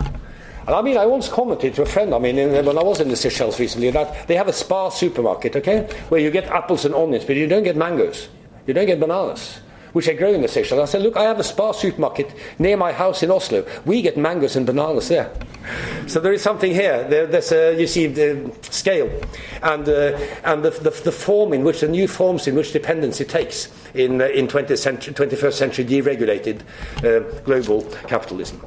And I mean, I once commented to a friend, I mean, when I was in the Seychelles recently, that they have a Spar supermarket, okay, where you get apples and onions, but you don't get mangoes, you don't get bananas which I grow in the Seychelles. I said, look, I have a Spar supermarket near my house in Oslo. We get mangoes and bananas there. So there is something here. There, there's a, you see the scale and, uh, and the, the, the, form in which, the new forms in which dependency takes in, uh, in 20th century, 21st century deregulated uh, global capitalism.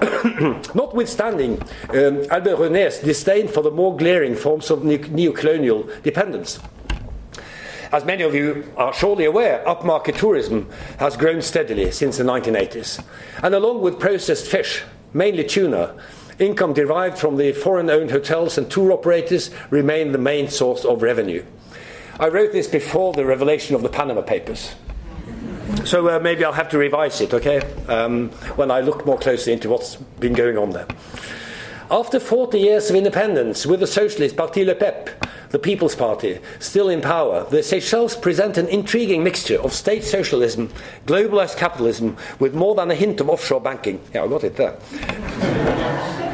Notwithstanding um, Albert René's disdain for the more glaring forms of neo-colonial dependence, as many of you are surely aware, upmarket tourism has grown steadily since the 1980s. And along with processed fish, mainly tuna, income derived from the foreign owned hotels and tour operators remain the main source of revenue. I wrote this before the revelation of the Panama Papers. So uh, maybe I'll have to revise it, okay, um, when I look more closely into what's been going on there. After 40 years of independence with the socialist Parti Lepep, the People's Party, still in power, the Seychelles present an intriguing mixture of state socialism, globalized capitalism, with more than a hint of offshore banking. Yeah, I got it there.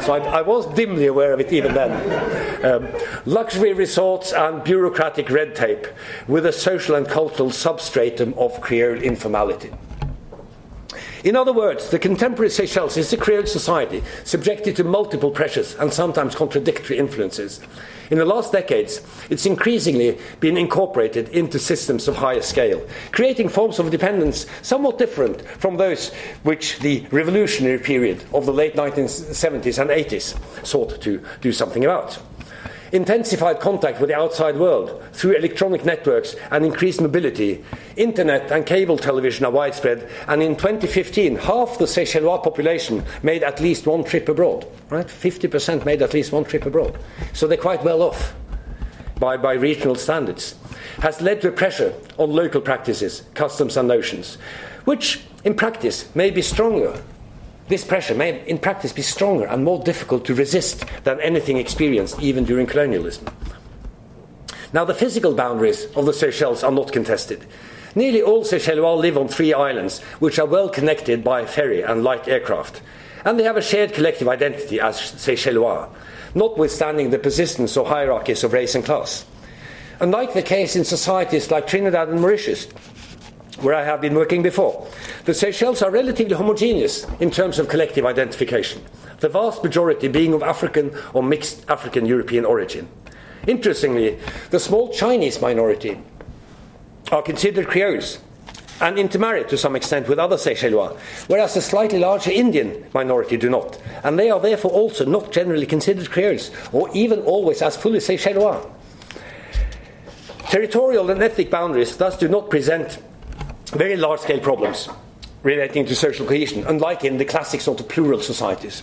so I, I, was dimly aware of it even then. Um, luxury resorts and bureaucratic red tape, with a social and cultural substratum of Creole informality. In other words, the contemporary Seychelles is a Creole society subjected to multiple pressures and sometimes contradictory influences. In the last decades, it's increasingly been incorporated into systems of higher scale, creating forms of dependence somewhat different from those which the revolutionary period of the late 1970s and 80s sought to do something about intensified contact with the outside world through electronic networks and increased mobility. Internet and cable television are widespread, and in 2015, half the Seychellois population made at least one trip abroad. Right? 50% made at least one trip abroad. So they're quite well off by, by regional standards. Has led to pressure on local practices, customs, and notions, which in practice may be stronger this pressure may, in practice, be stronger and more difficult to resist than anything experienced even during colonialism. Now, the physical boundaries of the Seychelles are not contested. Nearly all Seychellois live on three islands, which are well connected by ferry and light aircraft. And they have a shared collective identity as Seychellois, notwithstanding the persistence of hierarchies of race and class. Unlike the case in societies like Trinidad and Mauritius, where I have been working before. The Seychelles are relatively homogeneous in terms of collective identification, the vast majority being of African or mixed African European origin. Interestingly, the small Chinese minority are considered Creoles and intermarried to some extent with other Seychellois, whereas the slightly larger Indian minority do not, and they are therefore also not generally considered Creoles, or even always as fully Seychellois. Territorial and ethnic boundaries thus do not present very large scale problems relating to social cohesion, unlike in the classic sort of plural societies.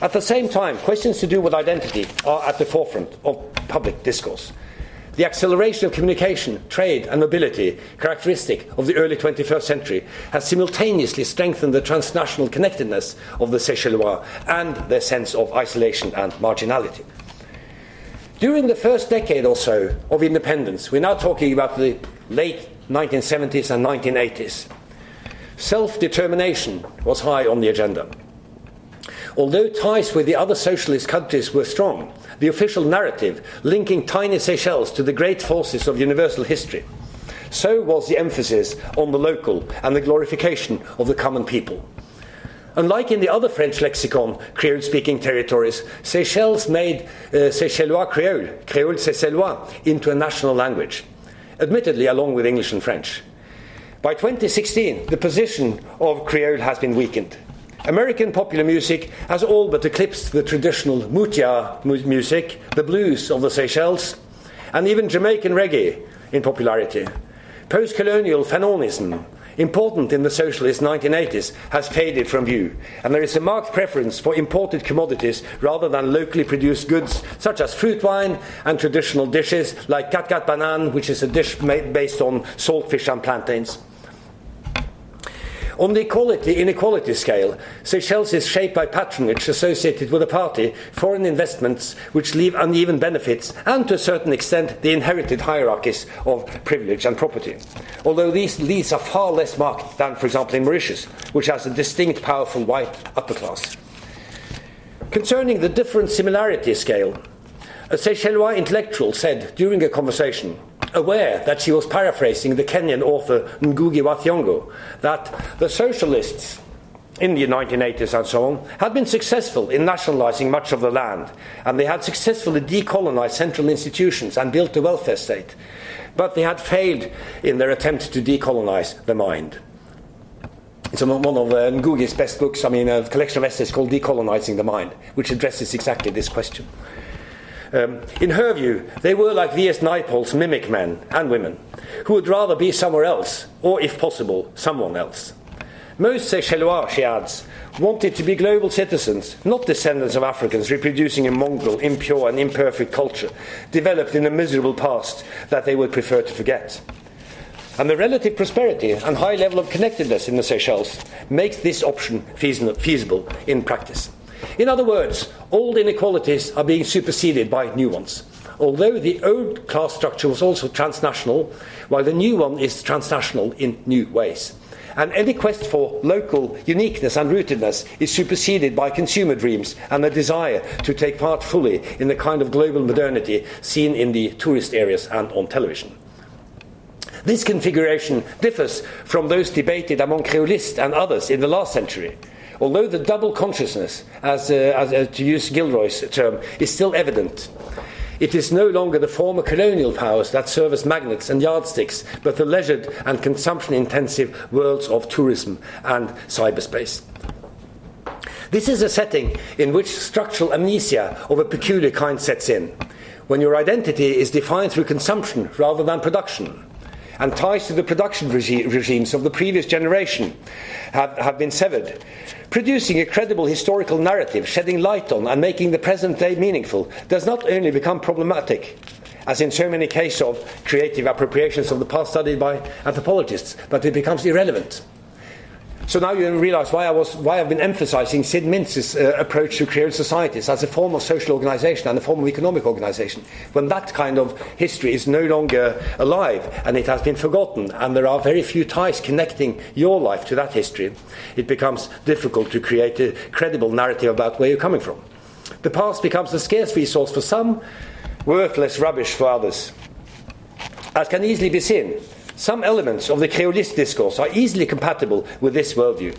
At the same time, questions to do with identity are at the forefront of public discourse. the acceleration of communication, trade, and mobility, characteristic of the early 21st century, has simultaneously strengthened the transnational connectedness of the Seychellois and their sense of isolation and marginality. During the first decade or so of independence, we're now talking about the late 1970s and 1980s, self determination was high on the agenda. Although ties with the other socialist countries were strong, the official narrative linking tiny Seychelles to the great forces of universal history, so was the emphasis on the local and the glorification of the common people. Unlike in the other French lexicon, Creole speaking territories, Seychelles made uh, Seychellois Creole, Creole Seychellois, into a national language, admittedly along with English and French. By 2016, the position of Creole has been weakened. American popular music has all but eclipsed the traditional Moutia music, the blues of the Seychelles, and even Jamaican reggae in popularity. Post colonial fanonism, important in the socialist 1980s, has faded from view, and there is a marked preference for imported commodities rather than locally produced goods such as fruit wine and traditional dishes like kat kat banan, which is a dish made based on saltfish and plantains. On the equality inequality scale, Seychelles is shaped by patronage associated with the party, foreign investments which leave uneven benefits, and to a certain extent the inherited hierarchies of privilege and property. Although these, these are far less marked than, for example, in Mauritius, which has a distinct, powerful white upper class. Concerning the different similarity scale, a Seychellois intellectual said during a conversation, aware that she was paraphrasing the Kenyan author Ngugi wa Thiong'o, that the socialists in the 1980s and so on had been successful in nationalizing much of the land, and they had successfully decolonized central institutions and built a welfare state. But they had failed in their attempt to decolonize the mind. It's one of uh, Ngugi's best books, I mean, a collection of essays called Decolonizing the Mind, which addresses exactly this question. Um, in her view, they were like V.S. Naipaul's mimic men and women, who would rather be somewhere else, or if possible, someone else. Most Seychellois, she adds, wanted to be global citizens, not descendants of Africans reproducing a mongrel, impure, and imperfect culture developed in a miserable past that they would prefer to forget. And the relative prosperity and high level of connectedness in the Seychelles makes this option feasible in practice. In other words, old inequalities are being superseded by new ones. Although the old class structure was also transnational, while the new one is transnational in new ways. And any quest for local uniqueness and rootedness is superseded by consumer dreams and a desire to take part fully in the kind of global modernity seen in the tourist areas and on television. This configuration differs from those debated among Creolists and others in the last century, although the double consciousness, as, uh, as uh, to use Gilroy's term, is still evident. It is no longer the former colonial powers that serve as magnets and yardsticks, but the leisured and consumption intensive worlds of tourism and cyberspace. This is a setting in which structural amnesia of a peculiar kind sets in, when your identity is defined through consumption rather than production and ties to the production regi- regimes of the previous generation have, have been severed. Producing a credible historical narrative, shedding light on and making the present day meaningful, does not only become problematic, as in so many cases of creative appropriations of the past studied by anthropologists, but it becomes irrelevant. So now you realize why, I was, why I've been emphasizing Sid Mintz's uh, approach to creative societies as a form of social organization and a form of economic organization. When that kind of history is no longer alive and it has been forgotten, and there are very few ties connecting your life to that history, it becomes difficult to create a credible narrative about where you're coming from. The past becomes a scarce resource for some, worthless rubbish for others. As can easily be seen, some elements of the Creolist discourse are easily compatible with this worldview.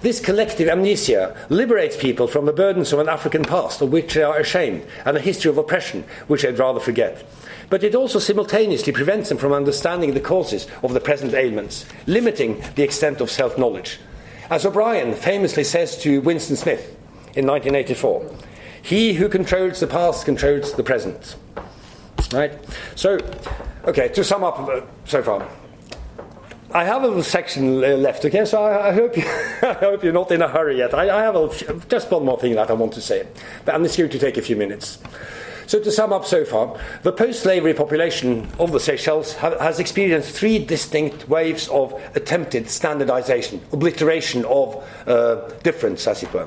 This collective amnesia liberates people from the burdens of an African past of which they are ashamed and a history of oppression which they'd rather forget. But it also simultaneously prevents them from understanding the causes of the present ailments, limiting the extent of self knowledge. As O'Brien famously says to Winston Smith in 1984, he who controls the past controls the present. Right? So, Okay, to sum up uh, so far. I have a little section left, okay, so I, I hope, you, I hope you're not in a hurry yet. I, I have a, just one more thing that I want to say, but I'm just going to take a few minutes. So, to sum up so far, the post slavery population of the Seychelles ha- has experienced three distinct waves of attempted standardization, obliteration of uh, difference, as it were.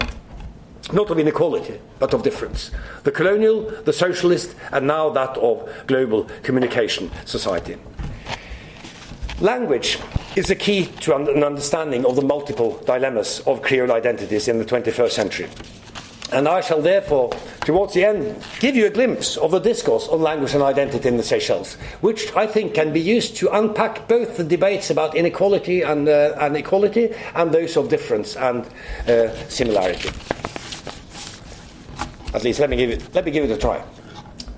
Not of inequality, but of difference. The colonial, the socialist, and now that of global communication society. Language is the key to an understanding of the multiple dilemmas of Creole identities in the 21st century. And I shall therefore, towards the end, give you a glimpse of the discourse on language and identity in the Seychelles, which I think can be used to unpack both the debates about inequality and, uh, and equality and those of difference and uh, similarity. At least let me, give it, let me give it a try.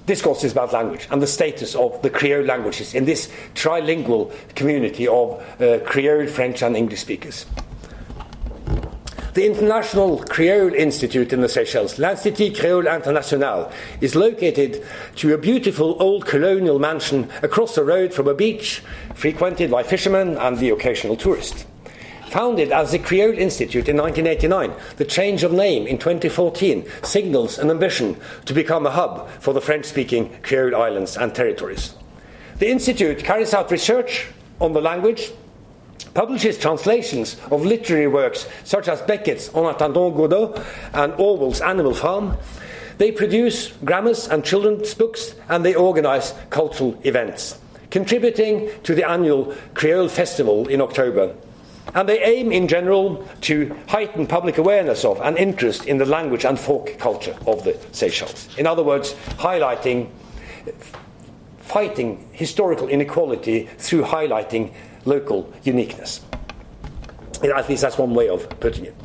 Discourse is about language and the status of the Creole languages in this trilingual community of uh, Creole, French, and English speakers. The International Creole Institute in the Seychelles, l'Institut Creole International, is located to a beautiful old colonial mansion across the road from a beach frequented by fishermen and the occasional tourist. Founded as the Creole Institute in 1989, the change of name in 2014 signals an ambition to become a hub for the French speaking Creole islands and territories. The Institute carries out research on the language, publishes translations of literary works such as Beckett's En attendant Godot and Orwell's Animal Farm. They produce grammars and children's books and they organize cultural events, contributing to the annual Creole Festival in October. And they aim in general to heighten public awareness of and interest in the language and folk culture of the Seychelles. In other words, highlighting, fighting historical inequality through highlighting local uniqueness. At least that's one way of putting it.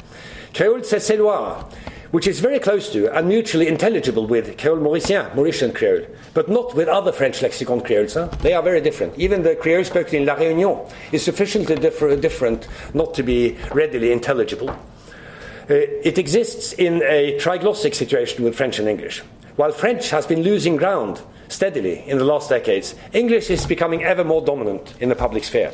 Creole Cécellois, which is very close to and mutually intelligible with Creole Mauricien, Mauritian Creole, but not with other French lexicon Creoles. Huh? They are very different. Even the Creole spoken in La Réunion is sufficiently differ- different not to be readily intelligible. Uh, it exists in a triglossic situation with French and English. While French has been losing ground steadily in the last decades, English is becoming ever more dominant in the public sphere.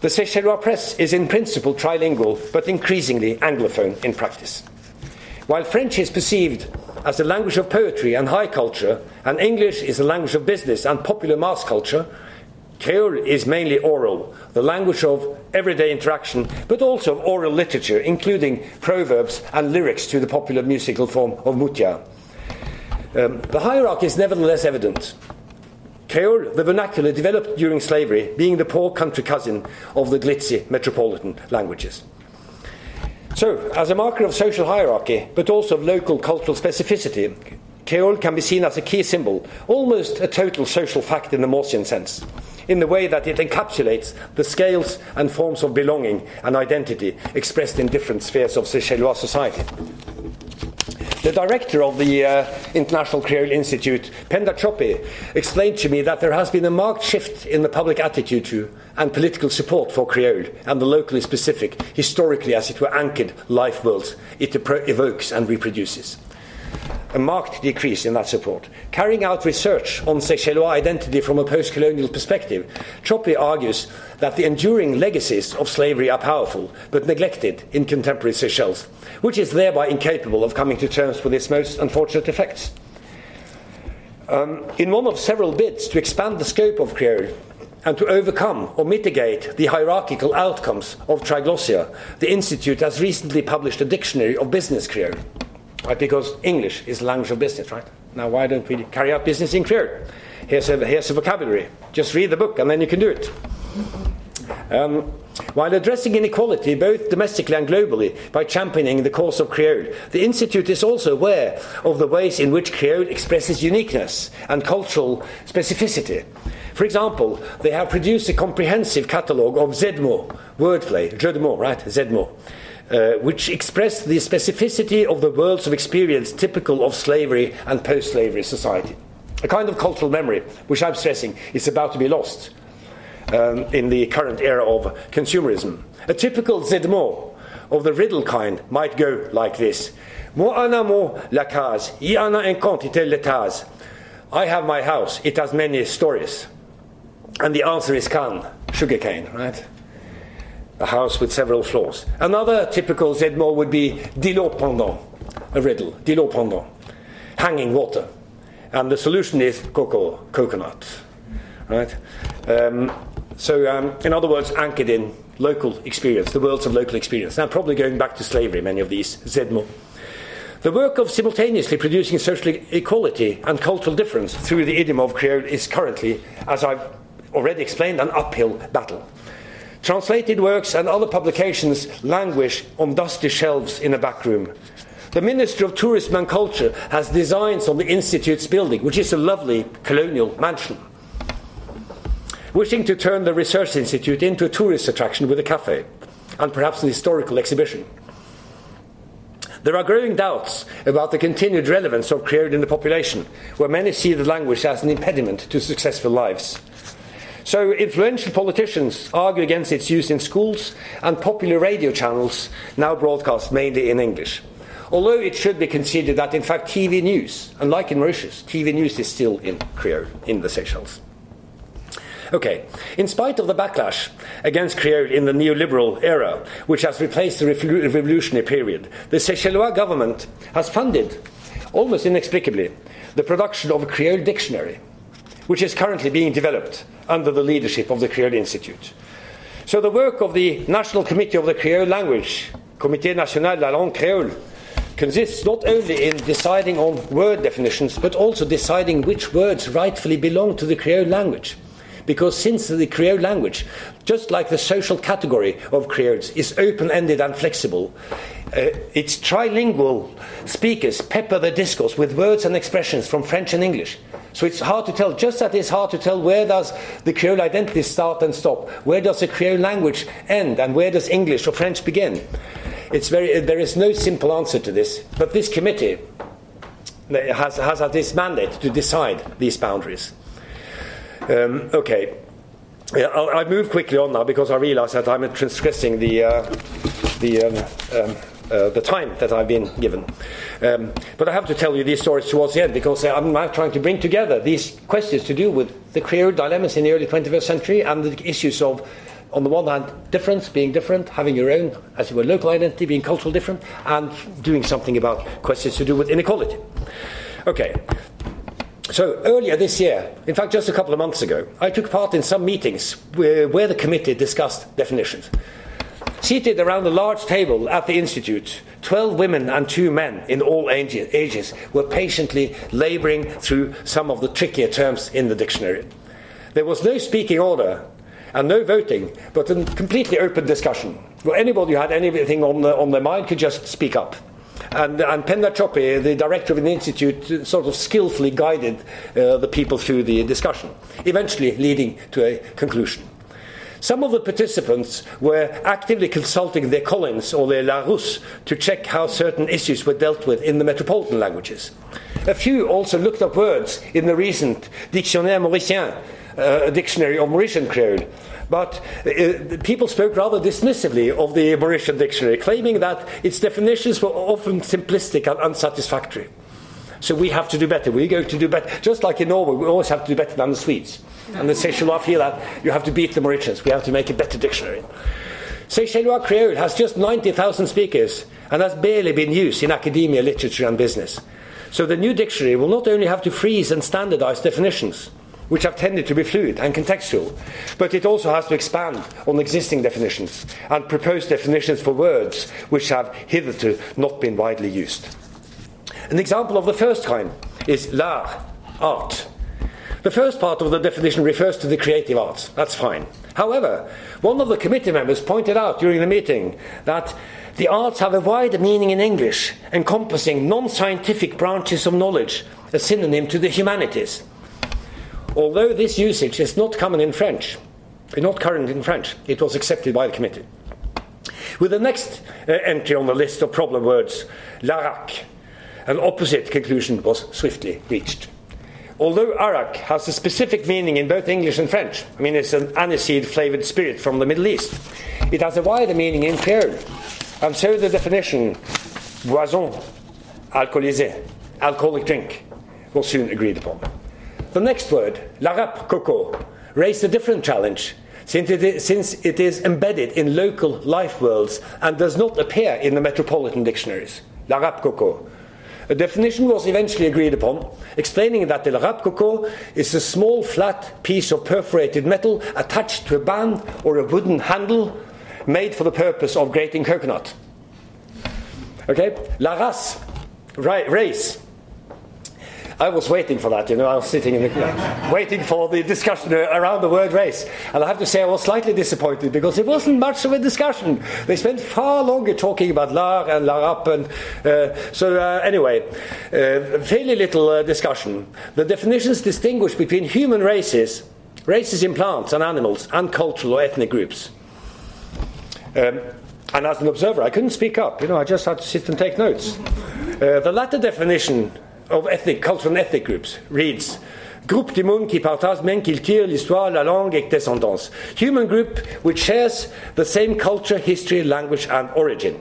The Seychellois press is in principle trilingual, but increasingly Anglophone in practice. While French is perceived as the language of poetry and high culture, and English is the language of business and popular mass culture, Creole is mainly oral, the language of everyday interaction, but also of oral literature, including proverbs and lyrics to the popular musical form of Moutia. Um, the hierarchy is nevertheless evident. Creole, the vernacular developed during slavery, being the poor country cousin of the glitzy metropolitan languages. So, as a marker of social hierarchy, but also of local cultural specificity, Kreol can be seen as a key symbol, almost a total social fact in the Maussian sense, in the way that it encapsulates the scales and forms of belonging and identity expressed in different spheres of Seychellois society. The director of the uh, International Creole Institute, Penda Choppy, explained to me that there has been a marked shift in the public attitude to and political support for Creole and the locally specific, historically as it were anchored life worlds it evokes and reproduces a marked decrease in that support. Carrying out research on Seychellois identity from a post colonial perspective, Choppy argues that the enduring legacies of slavery are powerful but neglected in contemporary Seychelles, which is thereby incapable of coming to terms with its most unfortunate effects. Um, in one of several bids to expand the scope of Creole and to overcome or mitigate the hierarchical outcomes of triglossia, the Institute has recently published a dictionary of business Creole. Right, because English is language of business, right? Now, why don't we carry out business in Creole? Here's a, here's a vocabulary. Just read the book and then you can do it. Um, while addressing inequality both domestically and globally by championing the cause of Creole, the Institute is also aware of the ways in which Creole expresses uniqueness and cultural specificity. For example, they have produced a comprehensive catalogue of Zedmo, wordplay, jeu right? Zedmo. Uh, which express the specificity of the worlds of experience typical of slavery and post slavery society. A kind of cultural memory, which I'm stressing is about to be lost um, in the current era of consumerism. A typical Zedmo of the riddle kind might go like this Moi en amo la y. I have my house, it has many stories. And the answer is can, sugarcane, right? A house with several floors. Another typical Zedmo would be Dilo pendant, a riddle, Dilo pendant, hanging water. and the solution is cocoa, coconut. Right? Um, so, um, in other words, anchored in local experience, the worlds of local experience. Now, probably going back to slavery, many of these, Zedmo. The work of simultaneously producing social equality and cultural difference through the idiom of Creole is currently, as I've already explained, an uphill battle. Translated works and other publications languish on dusty shelves in a back room. The Minister of Tourism and Culture has designs on the Institute's building, which is a lovely colonial mansion. Wishing to turn the Research Institute into a tourist attraction with a cafe and perhaps an historical exhibition. There are growing doubts about the continued relevance of Creole in the population, where many see the language as an impediment to successful lives. So, influential politicians argue against its use in schools, and popular radio channels now broadcast mainly in English. Although it should be conceded that, in fact, TV news, unlike in Mauritius, TV news is still in Creole in the Seychelles. Okay, in spite of the backlash against Creole in the neoliberal era, which has replaced the revolutionary period, the Seychellois government has funded, almost inexplicably, the production of a Creole dictionary, which is currently being developed under the leadership of the Creole Institute. So the work of the National Committee of the Creole Language, Comité National de la Langue Créole, consists not only in deciding on word definitions, but also deciding which words rightfully belong to the Creole language. Because since the Creole language, just like the social category of Creoles, is open ended and flexible, uh, its trilingual speakers pepper the discourse with words and expressions from French and English. So it's hard to tell, just as it's hard to tell where does the Creole identity start and stop, where does the Creole language end, and where does English or French begin. It's very, there is no simple answer to this, but this committee has, has had this mandate to decide these boundaries. Um, okay. Yeah, I'll, I'll, move quickly on now because I realize that I'm transgressing the, uh, the um, um, uh, the time that I've been given. Um, but I have to tell you these stories towards the end because uh, I'm now trying to bring together these questions to do with the Creole dilemmas in the early 21st century and the issues of, on the one hand, difference, being different, having your own, as it were, local identity, being cultural different, and doing something about questions to do with inequality. Okay. So earlier this year, in fact, just a couple of months ago, I took part in some meetings where, where the committee discussed definitions. Seated around a large table at the Institute, 12 women and two men in all ages were patiently laboring through some of the trickier terms in the dictionary. There was no speaking order and no voting, but a completely open discussion where anybody who had anything on, the, on their mind could just speak up. And, and Penda the director of the institute, sort of skillfully guided uh, the people through the discussion, eventually leading to a conclusion. Some of the participants were actively consulting their Collins or their Larousse to check how certain issues were dealt with in the metropolitan languages. A few also looked up words in the recent Dictionnaire Mauricien, uh, a dictionary of Mauritian Creole. But uh, people spoke rather dismissively of the Mauritian dictionary, claiming that its definitions were often simplistic and unsatisfactory. So we have to do better. We're going to do better. Just like in Norway, we always have to do better than the Swedes. And the Seychellois feel that you have to beat the Mauritians. We have to make a better dictionary. Seychellois Creole has just 90,000 speakers and has barely been used in academia, literature, and business. So the new dictionary will not only have to freeze and standardize definitions, which have tended to be fluid and contextual, but it also has to expand on existing definitions and propose definitions for words which have hitherto not been widely used. An example of the first kind is l'art, art. The first part of the definition refers to the creative arts. That's fine. However, one of the committee members pointed out during the meeting that the arts have a wider meaning in English, encompassing non scientific branches of knowledge, a synonym to the humanities. Although this usage is not common in French, not current in French, it was accepted by the committee. With the next uh, entry on the list of problem words, l'arac, an opposite conclusion was swiftly reached. Although arak has a specific meaning in both English and French, I mean it's an aniseed flavored spirit from the Middle East, it has a wider meaning in Creole. And so the definition boisson, alcoolisé, alcoholic drink, was soon agreed upon. The next word, l'arabe coco, raised a different challenge since it, is, since it is embedded in local life worlds and does not appear in the metropolitan dictionaries. L'arabe coco. A definition was eventually agreed upon, explaining that the l'arabe coco is a small flat piece of perforated metal attached to a band or a wooden handle made for the purpose of grating coconut. Okay? La race, race I was waiting for that, you know. I was sitting in the waiting for the discussion around the word race. And I have to say, I was slightly disappointed because it wasn't much of a discussion. They spent far longer talking about l'art and l'arabe. And, uh, so, uh, anyway, uh, fairly little uh, discussion. The definitions distinguish between human races, races in plants and animals, and cultural or ethnic groups. Um, and as an observer, I couldn't speak up. You know, I just had to sit and take notes. Uh, the latter definition of ethnic, cultural and ethnic groups reads Groupe du monde qui partage même culture, l'histoire, la langue et descendance. Human group which shares the same culture, history, language, and origin.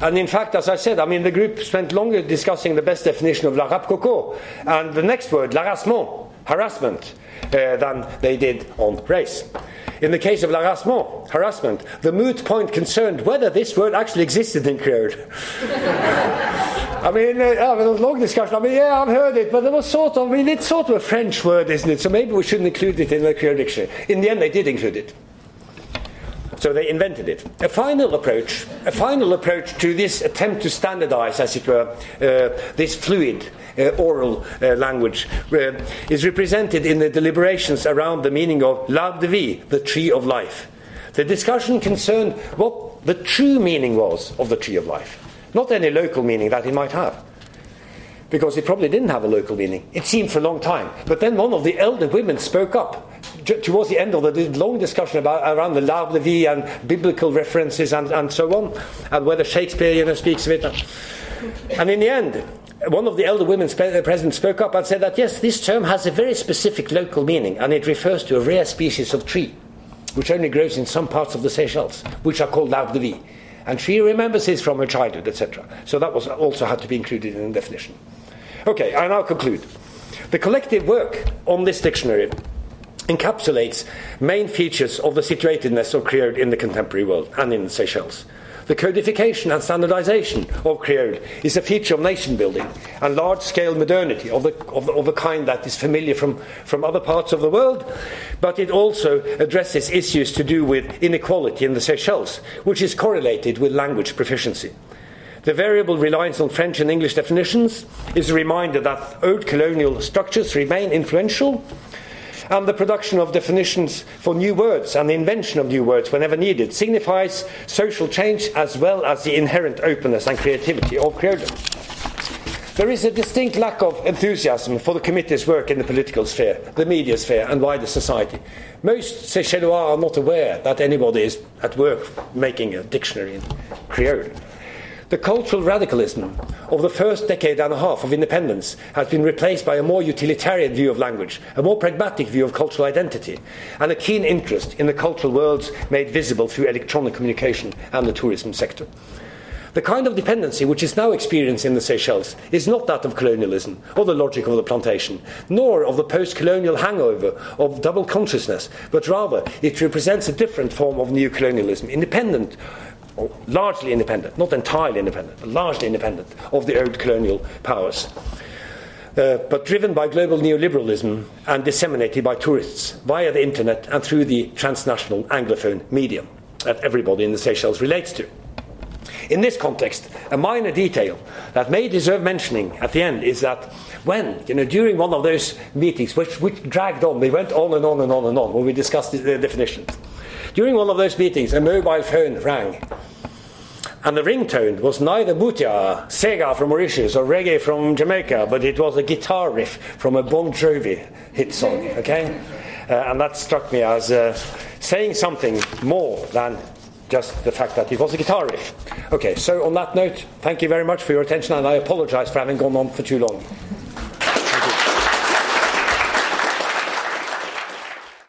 And in fact, as I said, I mean, the group spent longer discussing the best definition of la rap coco and the next word, l'harassement, harassment, uh, than they did on race. In the case of l'harassement, harassment, the moot point concerned whether this word actually existed in Creole. I mean, uh, was a long discussion. I mean, yeah, I've heard it, but it was sort of, I mean, it's sort of a French word, isn't it? So maybe we shouldn't include it in the Creole dictionary. In the end, they did include it. So they invented it. A final approach, a final approach to this attempt to standardize, as it were, uh, this fluid uh, oral uh, language uh, is represented in the deliberations around the meaning of l'arbre de vie, the tree of life. The discussion concerned what the true meaning was of the tree of life. Not any local meaning that it might have. Because it probably didn't have a local meaning. It seemed for a long time. But then one of the elder women spoke up towards the end of the long discussion about around the l'arbre de vie and biblical references and, and so on, and whether Shakespeare you know, speaks of it. And in the end, one of the elder women uh, present spoke up and said that yes, this term has a very specific local meaning, and it refers to a rare species of tree, which only grows in some parts of the Seychelles, which are called l'arbre de vie. And she remembers this from her childhood, etc. So that was also had to be included in the definition. Okay, I now conclude. The collective work on this dictionary encapsulates main features of the situatedness of Creole in the contemporary world and in the Seychelles. The codification and standardization of Creole is a feature of nation building and large scale modernity of the, of, the, of the kind that is familiar from, from other parts of the world, but it also addresses issues to do with inequality in the Seychelles, which is correlated with language proficiency. The variable reliance on French and English definitions is a reminder that old colonial structures remain influential and the production of definitions for new words and the invention of new words whenever needed signifies social change as well as the inherent openness and creativity of Creole. There is a distinct lack of enthusiasm for the committee's work in the political sphere, the media sphere, and wider society. Most Seychellois are not aware that anybody is at work making a dictionary in Creole. The cultural radicalism of the first decade and a half of independence has been replaced by a more utilitarian view of language, a more pragmatic view of cultural identity, and a keen interest in the cultural worlds made visible through electronic communication and the tourism sector. The kind of dependency which is now experienced in the Seychelles is not that of colonialism or the logic of the plantation, nor of the post colonial hangover of double consciousness, but rather it represents a different form of new colonialism, independent largely independent, not entirely independent, but largely independent of the old colonial powers. Uh, but driven by global neoliberalism and disseminated by tourists via the internet and through the transnational Anglophone medium that everybody in the Seychelles relates to. In this context, a minor detail that may deserve mentioning at the end is that when, you know, during one of those meetings, which, which dragged on, we went on and on and on and on when we discussed the, the definitions, during one of those meetings, a mobile phone rang and the ringtone was neither Moutya, Sega from Mauritius, or reggae from Jamaica, but it was a guitar riff from a Bon Jovi hit song, okay? Uh, and that struck me as uh, saying something more than just the fact that it was a guitar riff. Okay, so on that note, thank you very much for your attention, and I apologize for having gone on for too long.